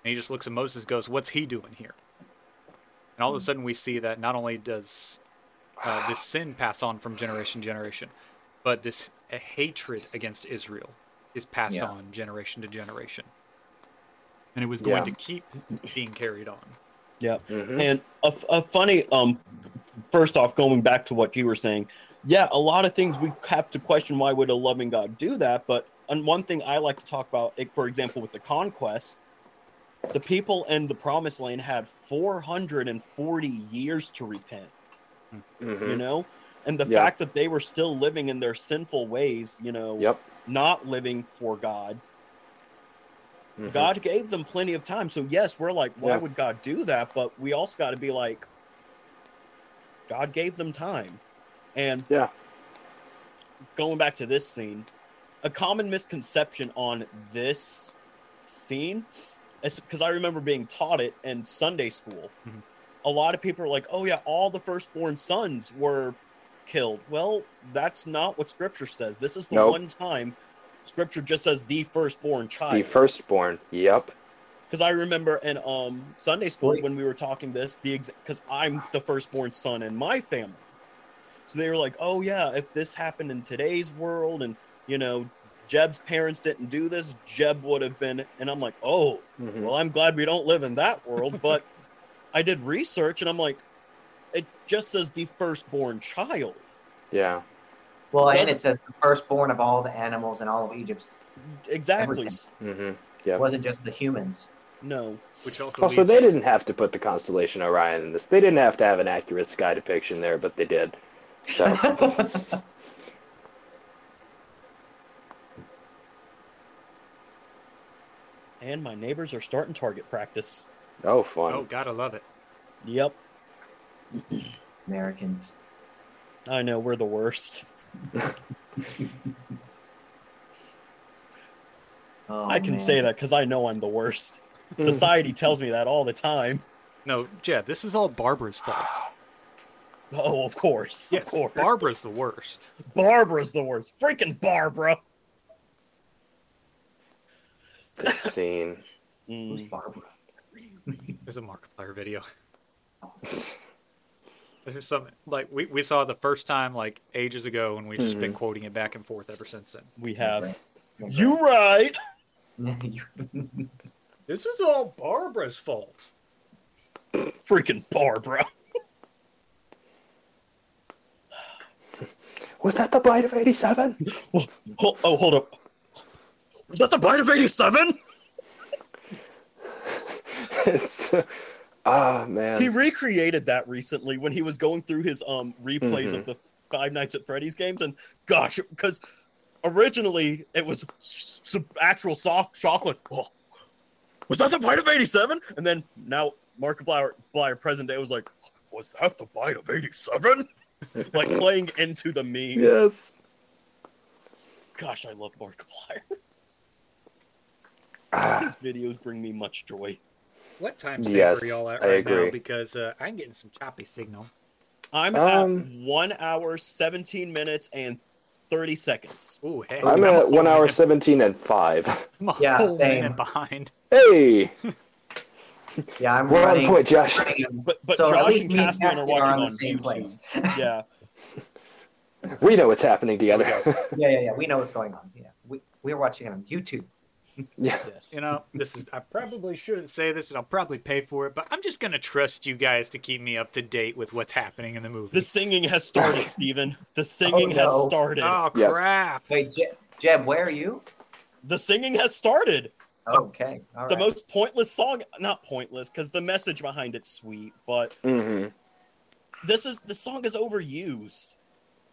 he just looks at Moses, and goes, "What's he doing here?" And all of a sudden, we see that not only does uh, this sin pass on from generation to generation, but this uh, hatred against Israel is passed Yeah. on generation to generation, and it was going Yeah. to keep being carried on. Yeah. Mhm. And a funny, um, first off, going back to what you were saying, yeah, a lot of things we have to question why would a loving God do that. But and one thing I like to talk about, for example, with the conquest, the people in the promised land had 440 years to repent, you Mhm. know? And the Yeah. fact that they were still living in their sinful ways, you know, Yep. not living for God, Mhm. God gave them plenty of time. So yes, we're like, why Yeah. would God do that? But we also got to be like, God gave them time. And Yeah. going back to this scene, a common misconception on this scene is because I remember being taught it in Sunday school. Mhm. A lot of people are like, oh yeah, all the firstborn sons were killed. Well, that's not what scripture says. This is the Nope. one time scripture just says the firstborn child The firstborn. Yep. because I remember in um Sunday school Wait. when we were talking this the because I'm the firstborn son in my family, so they were like, oh yeah, if this happened in today's world and you know Jeb's parents didn't do this, Jeb would have been, and I'm like, oh Mhm. well, I'm glad we don't live in that world, but I did research and I'm like, it just says the firstborn child. Yeah. Well, and it says the firstborn of all the animals in all of Egypt. Exactly. Everything. hmm It wasn't just the humans. No. Which also, Also, leads- they didn't have to put the constellation Orion in this. They didn't have to have an accurate sky depiction there, but they did. So, And my neighbors are starting target practice. oh, fun. Oh, gotta love it. Yep. Americans. I know we're the worst. Oh, I can man. say that because I know I'm the worst. Society tells me that all the time. No, Jeb, this is all Barbara's fault. Oh, of course. Yes, of course. Barbara's the worst. Barbara's the worst. Freaking Barbara. This scene. Who's Mm, Barbara? It's a Markiplier video. There's some like we, we saw the first time like ages ago, and we've just been mm-hmm. quoting it back and forth ever since then. we have. Right. You right. This is all Barbara's fault. Freaking Barbara. Was that the bite of 87? Oh, oh, hold up. Was that the bite of 87? it's. Uh, Ah, man. He recreated that recently when he was going through his um replays Mhm. of the Five Nights at Freddy's games, and gosh, because originally it was s- s- actual so- chocolate. Oh, was that the bite of '87? And then now Markiplier, Blier present day was like, was that the bite of '87? like playing into the meme. yes. Gosh, I love Markiplier. Ah, His videos bring me much joy. What time Yes, are y'all at I right agree. now? Because uh, I'm getting some choppy signal. I'm Um, at one hour, 17 minutes, and 30 seconds. Ooh, hey, I'm a at whole 1 hour minute- 17 and 5. I'm a Yeah, whole same. minute behind. Hey! yeah, I'm We're on point, Josh. But but so Josh least and me and Caspian are Caspian watching on on, the same YouTube. place. Yeah. We know what's happening together. Yeah, yeah, yeah. We know what's going on. Yeah, we we're watching it on YouTube. yeah. Yes. You know, this is I probably shouldn't say this, and I'll probably pay for it, but I'm just gonna trust you guys to keep me up to date with what's happening in the movie. The singing has started, Stephen. The singing Oh, has started. oh Yep. crap! Wait, Je- Jeb, where are you? The singing has started. Okay, all The right. most pointless song, not pointless, because the message behind it's sweet, but hmm this is the song is overused.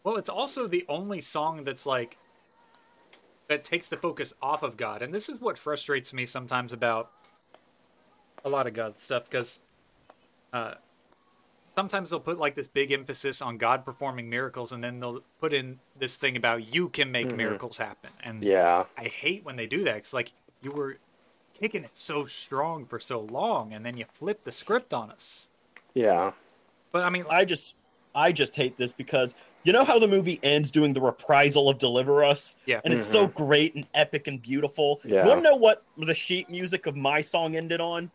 Well, it's also the only song that's like that takes the focus off of God, and this is what frustrates me sometimes about a lot of God stuff because uh, sometimes they'll put like this big emphasis on God performing miracles, and then they'll put in this thing about you can make Mhm. miracles happen, and Yeah. I hate when they do that. It's like you were kicking it so strong for so long, and then you flip the script on us. Yeah. But I mean, I just I just hate this because you know how the movie ends doing the reprisal of Deliver Us? Yeah. And it's so great and epic and beautiful. Yeah. You want to know what the sheet music of my song ended on?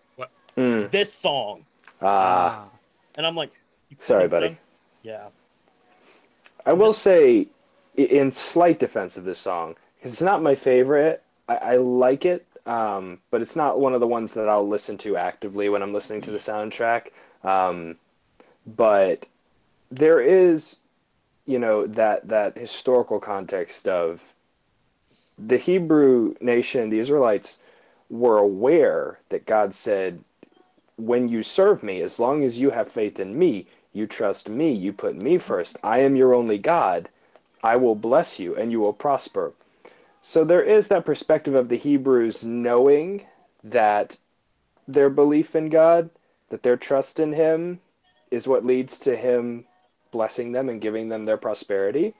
Mm. This song. Ah, And I'm like, Sorry, buddy. done- Yeah. I will say, in slight defense of this song, because it's not my favorite. I, I like it, um, but it's not one of the ones that I'll listen to actively when I'm listening to the soundtrack. Um, but there is, you know, that that historical context of the Hebrew nation, the Israelites, were aware that God said, "When you serve me, as long as you have faith in me, you trust me, you put me first. I am your only God. I will bless you, and you will prosper." So there is that perspective of the Hebrews knowing that their belief in God, that their trust in Him, is what leads to Him blessing them and giving them their prosperity.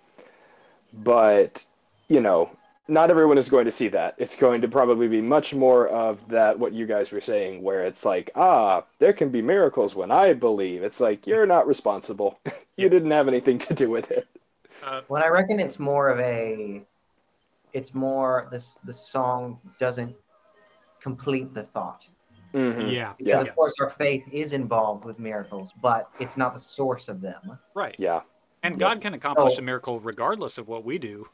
But, you know, not everyone is going to see that. It's going to probably be much more of that, what you guys were saying, where it's like, ah, there can be miracles when I believe. It's like, you're not responsible. you didn't have anything to do with it. uh, Well, I reckon it's more of a. It's more this. The song doesn't complete the thought Mhm. yeah, because, Yeah. of course, our faith is involved with miracles, but it's not the source of them. right. Yeah. And God can accomplish So- a miracle regardless of what we do.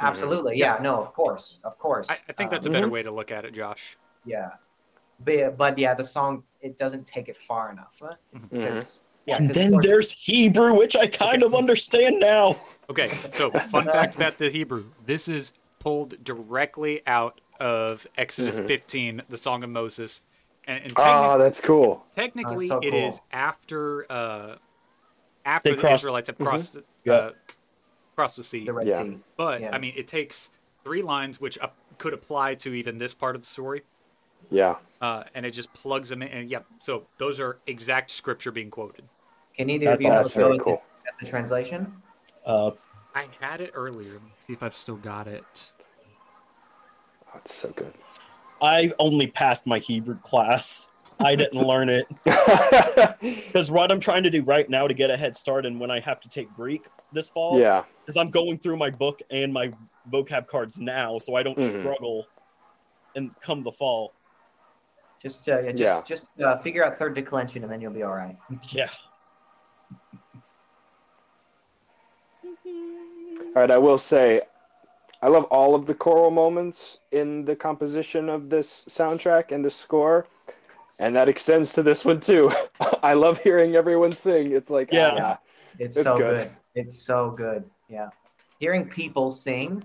Absolutely, yeah. No, of course, of course. I, I think that's Um, a better Mhm. way to look at it, Josh. Yeah, but but yeah, the song it doesn't take it far enough. huh? Mhm. Yeah, and 'cause of then course- there's Hebrew, which I kind of understand now. Okay, so fun fact about the Hebrew. This is pulled directly out of Exodus Mhm. 15, the Song of Moses. And, and Ah, techni- that's cool. technically, Oh, so it is cool. after uh, after They the crossed- Israelites have Mhm. crossed uh, Yeah. crossed the sea. the Red Yeah. Sea. But yeah. I mean, it takes three lines, which uh, could apply to even this part of the story, Yeah. uh, and it just plugs them in. And yeah, so those are exact scripture being quoted. Can either That's of you That's go very cool. the, translation? Uh, I had it earlier. Let me see if I've still got it. That's so good. I only passed my Hebrew class. I didn't learn it because what I'm trying to do right now to get a head start, and when I have to take Greek this fall, yeah. because I'm going through my book and my vocab cards now, so I don't Mhm. struggle. And come the fall, Just uh, yeah, just Yeah. just uh, figure out third declension, and then you'll be all right. yeah. All right, I will say, I love all of the choral moments in the composition of this soundtrack and the score, and that extends to this one too. I love hearing everyone sing. It's like, Yeah. ah, It's, It's so good. good. It's so good. Yeah, hearing people sing,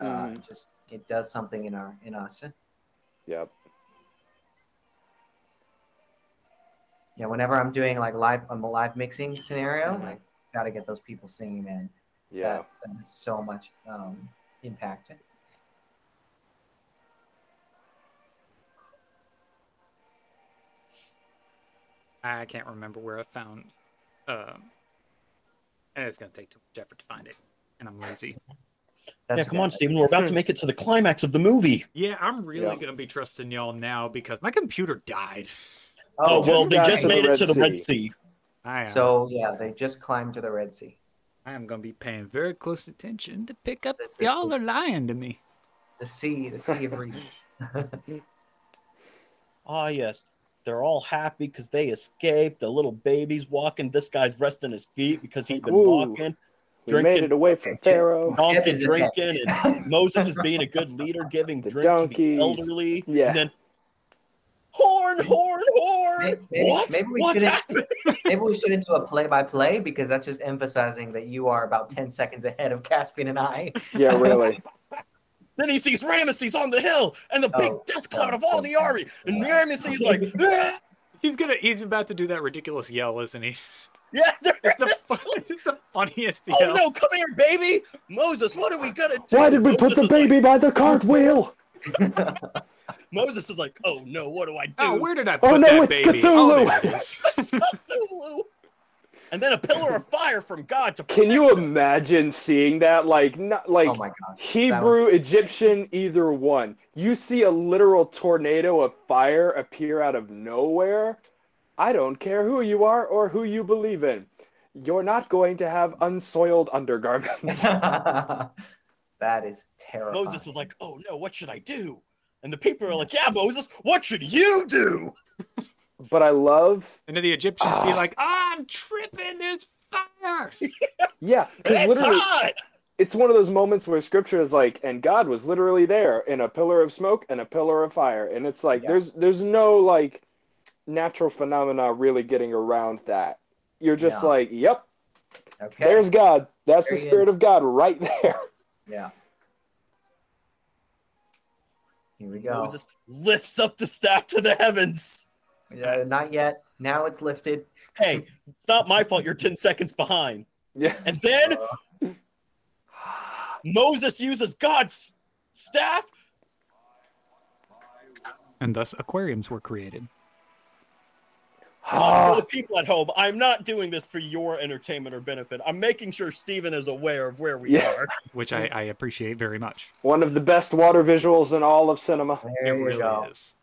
uh, Mhm. just it does something in our in us. yep. Yeah, whenever I'm doing like live I'm a live mixing scenario, like gotta get those people singing, in. Yeah. That, that so much um, impact. I can't remember where I found. Um, and it's gonna take too much effort to find it, and I'm lazy. That's yeah, come on, Stephen. We're about to make it to the climax of the movie. Yeah, I'm really Yeah. gonna be trusting y'all now because my computer died. Oh, just well, they just to the made it Red to the Red Sea. Sea. I am. So yeah, they just climbed to the Red Sea. I am gonna be paying very close attention to pick up if y'all are lying to me. The sea, the sea of reeds. Ah, yes. They're all happy because they escaped. The little baby's walking. This guy's resting his feet because he's been Ooh. walking. We made it away from Pharaoh. Donkey drinking, and Moses is being a good leader, giving The drink to the elderly. Yeah. And then horn, horn, horn. Maybe- maybe- what? maybe we What's shouldn't- happening? Maybe we should do a play-by-play because that's just emphasizing that you are about ten seconds ahead of Caspian and I. Yeah, really. Then he sees Ramesses on the hill and the big Oh, dust cloud oh, of all oh, the army. And oh. Ramesses is like, "Ah!" He's gonna. He's about to do that ridiculous yell, isn't he? yeah, they're It's the, just- fun- it's the funniest Oh yell. no, come here, baby. Moses, what are we gonna do? Why did we put the is like- baby by the cartwheel? Moses is like, oh no, what do I do? Oh, where did I oh, put Oh, no, that it's baby? Oh, Cthulhu. there it is. Cthulhu. and then a pillar of fire from God to Can you protect them. imagine seeing that? Like, not like oh my gosh. Hebrew, Egyptian, either one. You see a literal tornado of fire appear out of nowhere. I don't care who you are or who you believe in. You're not going to have unsoiled undergarments. that is terrible. Moses is like, "Oh no, what should I do?" And the people are like, "Yeah, Moses, what should you do?" but I love, And then the Egyptians be Ah. like, oh, I'm tripping, there's fire. yeah, It's literally, hot. it's one of those moments where scripture is like, and God was literally there in a pillar of smoke and a pillar of fire, and it's like Yeah. there's there's no like natural phenomena really getting around that. You're just No. like, yep, okay. there's God. That's There the he spirit is. of God right there. Yeah. Here we go. Moses lifts up the staff to the heavens. Yeah, not yet. Now it's lifted. Hey, it's not my fault. You're ten seconds behind. Yeah. And then Uh, Moses uses God's staff. And thus aquariums were created. Ah. for the people at home, I'm not doing this for your entertainment or benefit. I'm making sure Stephen is aware of where we Yeah. are. Which I, I appreciate very much. One of the best water visuals in all of cinema. there it really go. is.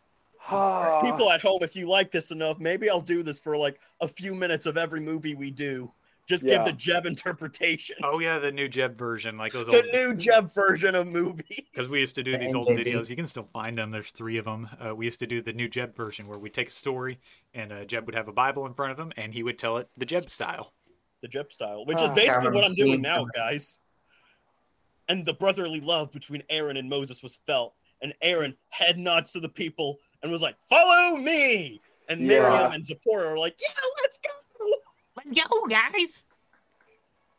Ah. People at home, if you like this enough, maybe I'll do this for like a few minutes of every movie we do. Just Yeah. give the Jeb interpretation. Oh yeah, the new Jeb version, like those the old. new Jeb version of movies. Because we used to do The these old videos. You can still find them. There's three of them. Uh, we used to do the new Jeb version where we take a story and uh, Jeb would have a Bible in front of him and he would tell it the Jeb style. the Jeb style, which Oh, is basically remember what I'm doing now, some- guys. And the brotherly love between Aaron and Moses was felt, and Aaron head nods to the people and was like, "Follow me." And Yeah. Miriam and Zipporah are like, "Yeah, let's go." Let's go, guys.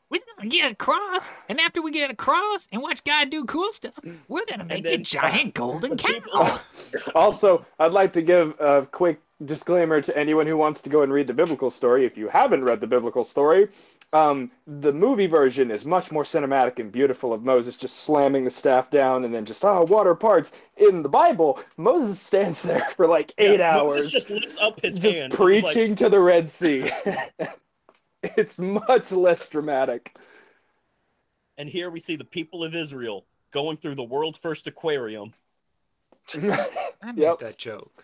We're gonna get across, and after we get across and watch God do cool stuff, we're gonna make then- a giant golden the cow. Also, I'd like to give a quick disclaimer to anyone who wants to go and read the biblical story. If you haven't read the biblical story, um, the movie version is much more cinematic and beautiful of Moses just slamming the staff down and then just, oh, water parts. In the Bible, Moses stands there for like eight Yeah, hours Moses just lifts up his just hand. and he's like, preaching to the Red Sea. It's much less dramatic. and here we see the people of Israel going through the world's first aquarium. I made Yep. that joke.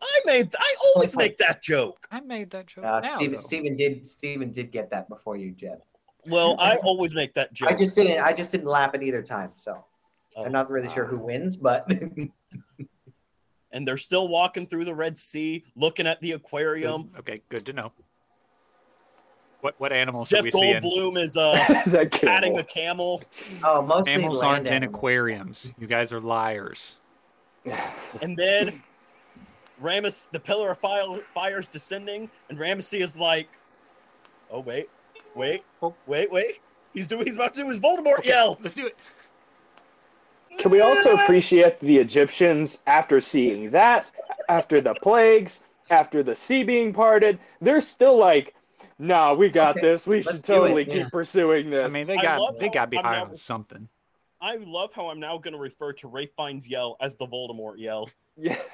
I made. I always make that joke. I made that joke. Uh, now, Stephen. Stephen did Stephen did get that before you, Jeb. Well, I always make that joke. I just didn't I just didn't laugh at either time, so Oh. I'm not really sure who wins, but and they're still walking through the Red Sea, looking at the aquarium. Okay, good to know. What what animals should Jeff we see in? Goldblum is uh, that patting camel. the camel, oh mostly Animals land aren't in aquariums. You guys are liars. and then Ramus, the pillar of fire, fire's descending, and Ramesses is like, "Oh wait, wait, Oh. wait, wait." He's doing. He's about to do his Voldemort yell. Let's do it. Can we also appreciate the Egyptians after seeing that, after the plagues, after the sea being parted? They're still like, nah, we got Okay, this. We let's should do it, totally yeah. keep pursuing this. I mean, they got they got to be I'm high now- on something. I love how I'm now going to refer to Ralph Fiennes' yell as the Voldemort yell. yeah.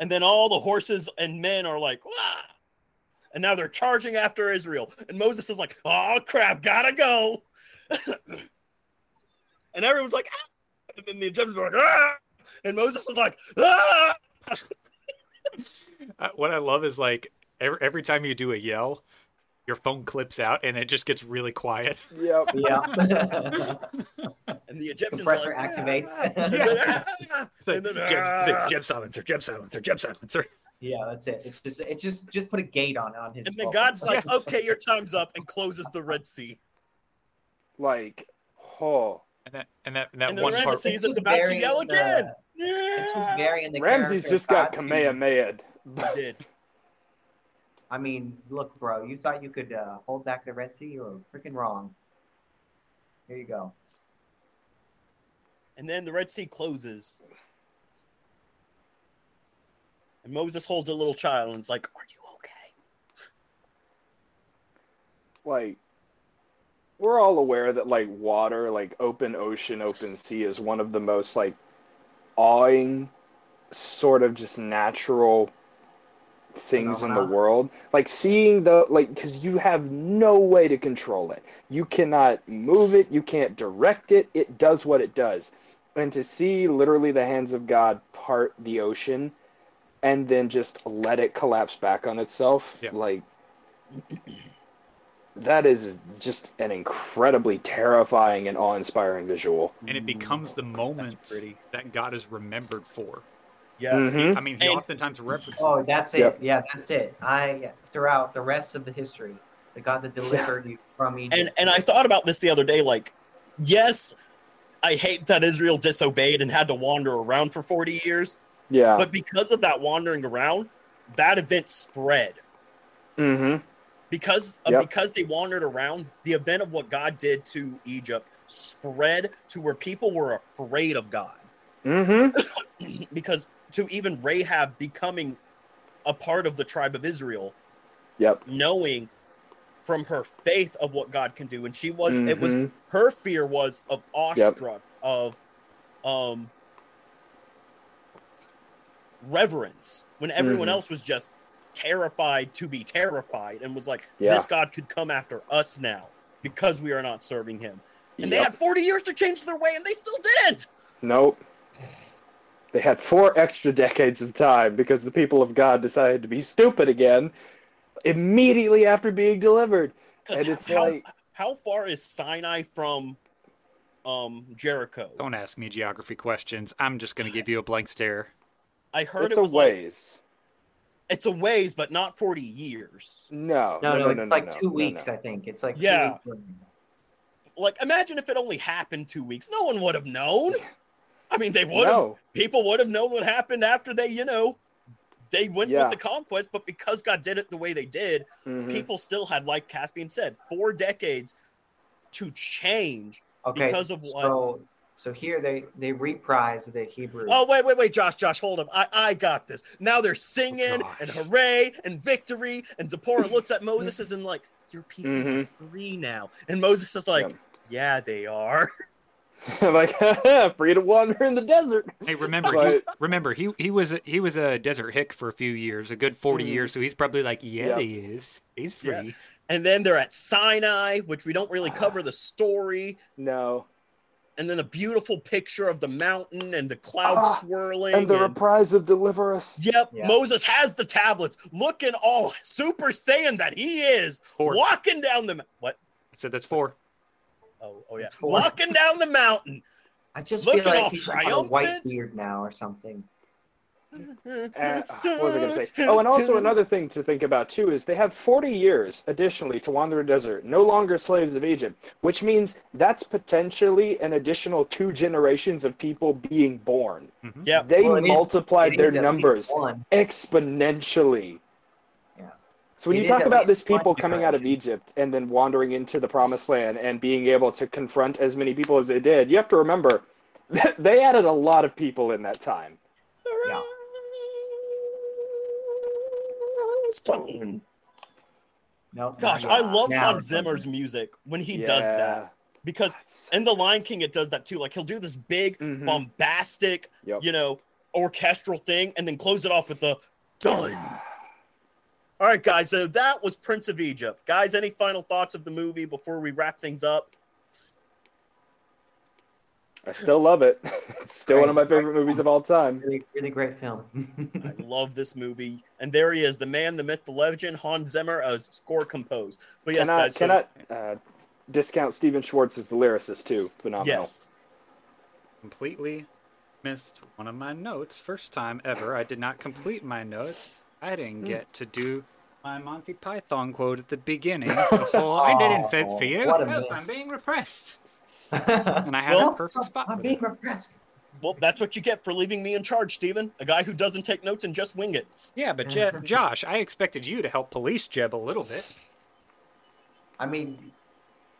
And then all the horses and men are like, Wah! and now they're charging after Israel. And Moses is like, oh crap, gotta go. and everyone's like, ah! and then the Egyptians are like, ah! and Moses is like, ah! Uh, what I love is like every, every time you do a yell, your phone clips out and it just gets really quiet. Yep. Yeah. and the Egyptians Compressor like, activates. "Ah!" And then, ah! It's like, then, Jeb, it's like, ah! Jeb silencer, Jeb silencer, Jeb silencer. yeah, that's it. It's just it's just just put a gate on on his and then phone. God's like, okay, your time's up, and closes the Red Sea. Like, oh. And that and that and that And one part. Ramesses It's is about to very, yell again. It's just Yeah. very in the Ramses just got God to- Kamehameha. He did. I mean, look, bro, you thought you could uh, hold back the Red Sea? You were freaking wrong. Here you go. And then the Red Sea closes. And Moses holds a little child and it's like, Are you okay? like we're all aware that like water like open ocean open sea is one of the most like awing sort of just natural things in the world. Like seeing the like because you have no way to control it. You cannot move it. You can't direct it. It does what it does. And to see literally the hands of God part the ocean, and then just let it collapse back on itself, Yeah. like that is just an incredibly terrifying and awe-inspiring visual. and it becomes the moment that God is remembered for. Yeah. Mhm. I mean, he And- oftentimes references. Oh, that's it. Yep. Yeah, that's it. I throughout the rest of the history, the God that delivered you from Egypt. and and I thought about this the other day. Like, yes, I hate that Israel disobeyed and had to wander around for forty years, Yeah. but because of that wandering around, that event spread. mm-hmm. Because uh, Yep. because they wandered around, the event of what God did to Egypt spread to where people were afraid of God. Mm-hmm. because to even Rahab becoming a part of the tribe of Israel, Yep. knowing from her faith of what God can do, and she was it was Mhm. her fear was of awestruck of um reverence when everyone Mhm. else was just terrified to be terrified and was like Yeah. this god could come after us now because we are not serving him and they had 40 years to change their way and they still didn't Nope. They had four extra decades of time because the people of God decided to be stupid again immediately after being delivered. And it's how, like- how far is sinai from um jericho Don't ask me geography questions. I'm just going to give you a blank stare. i heard it's it a was like ways. It's a ways but not 40 years No, no, no, no. it's no, like no, two no, weeks. no. I think it's like Yeah. like imagine if it only happened two weeks no one would have known i mean they would have No. people would have known what happened after they you know they went Yeah. with the conquest but because god did it the way they did Mhm. people still had like caspian said four decades to change Okay, Because of what? So, so here they they reprise the Hebrew. oh wait wait wait josh josh hold up i i got this now they're singing gosh. and hooray and victory and zipporah looks at moses and like your people are Mhm. free now and moses is like Yep. yeah they are like free to wander in the desert. Hey, remember, he, remember, he he was a, he was a desert hick for a few years, a good 40 Mhm. years. So he's probably like, yeah, Yep. he is. He's free. Yeah. and then they're at sinai which we don't really cover the story No. And then a beautiful picture of the mountain and the clouds Ah, swirling. And the and- reprise of Deliver Us. yep, Yeah. Moses has the tablets, looking all Super Saiyan that he is, Four. walking down the what? I said that's four. Oh, oh yeah, four. walking down the mountain. I just looking feel all like he's got a white beard now or something. Uh, what was I going to say? Oh, and also another thing to think about too is they have 40 years additionally to wander a desert, no longer slaves of Egypt, which means that's potentially an additional two generations of people being born. Yep. They Well, multiplied it their is at least numbers exponentially. Yeah. So when It you talk about this people one coming out of. Egypt and then wandering into the promised land and being able to confront as many people as they did, you have to remember that they added a lot of people in that time. Yeah. Stone. Nope. Gosh, I love Now Hans Zimmer's music when he does that because in The Lion King it does that too. Like he'll do this big Mhm. bombastic, Yep. you know, orchestral thing and then close it off with the done. All right, guys. So that was Prince of Egypt. Guys, any final thoughts of the movie before we wrap things up? I still love it. It's still one of my favorite movies of all time. Really, really great film. I love this movie. And there he is, the man, the myth, the legend, Hans Zimmer, a score composed. But yes, cannot guys. so- cannot uh, discount Stephen Schwartz as the lyricist too. Phenomenal. yes. Completely missed one of my notes. First time ever. I did not complete my notes. I didn't get to do my Monty Python quote at the beginning. The whole I didn't fit for you. What a Help. I'm being repressed. And And I had Well, a perfect spot. I'm being repressed. Well, that's what you get for leaving me in charge, Stephen. A guy who doesn't take notes and just wing it. Yeah, but Je- Josh, I expected you to help police Jeb a little bit. I mean,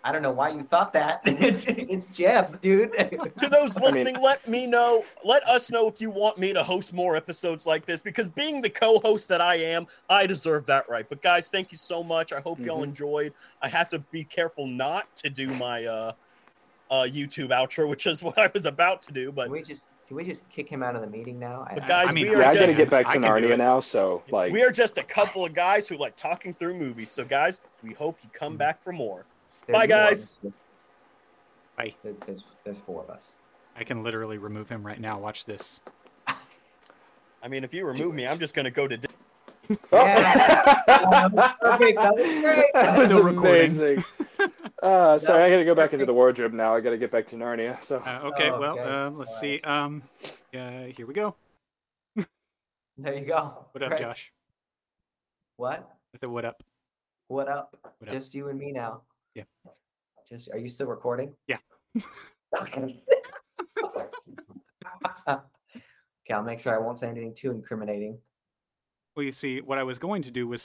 I don't know why you thought that. it's, it's Jeb, dude. To those I mean- listening, let me know. Let us know if you want me to host more episodes like this because being the co-host that I am, I deserve that right. But guys, thank you so much. I hope y'all Mhm. enjoyed. I have to be careful not to do my uh uh YouTube outro, which is what I was about to do, but Can we just can Can we just kick him out of the meeting now? But guys, I mean, we are Yeah, I gotta get back to Narnia now. So like, we are just a couple of guys who like talking through movies. So guys, we hope you come back for more. There's Bye, guys. us. Bye. There's there's four of us. I can literally remove him right now. Watch this. I mean, if you remove me, I'm just gonna go to. Di- Yeah. Perfect. That was great. that was Still recording. amazing. Uh, sorry, I gotta go back into the wardrobe now. I gotta get back to Narnia. So Uh, okay, Oh, well, okay. um, let's All see. Um, uh, here we go. There you go. What up, Great. Josh? What? I said, what up? What up? What up? Just you and me now. Yeah. Just are you still recording? Yeah. okay. okay, I'll make sure I won't say anything too incriminating. Well, you see, what I was going to do was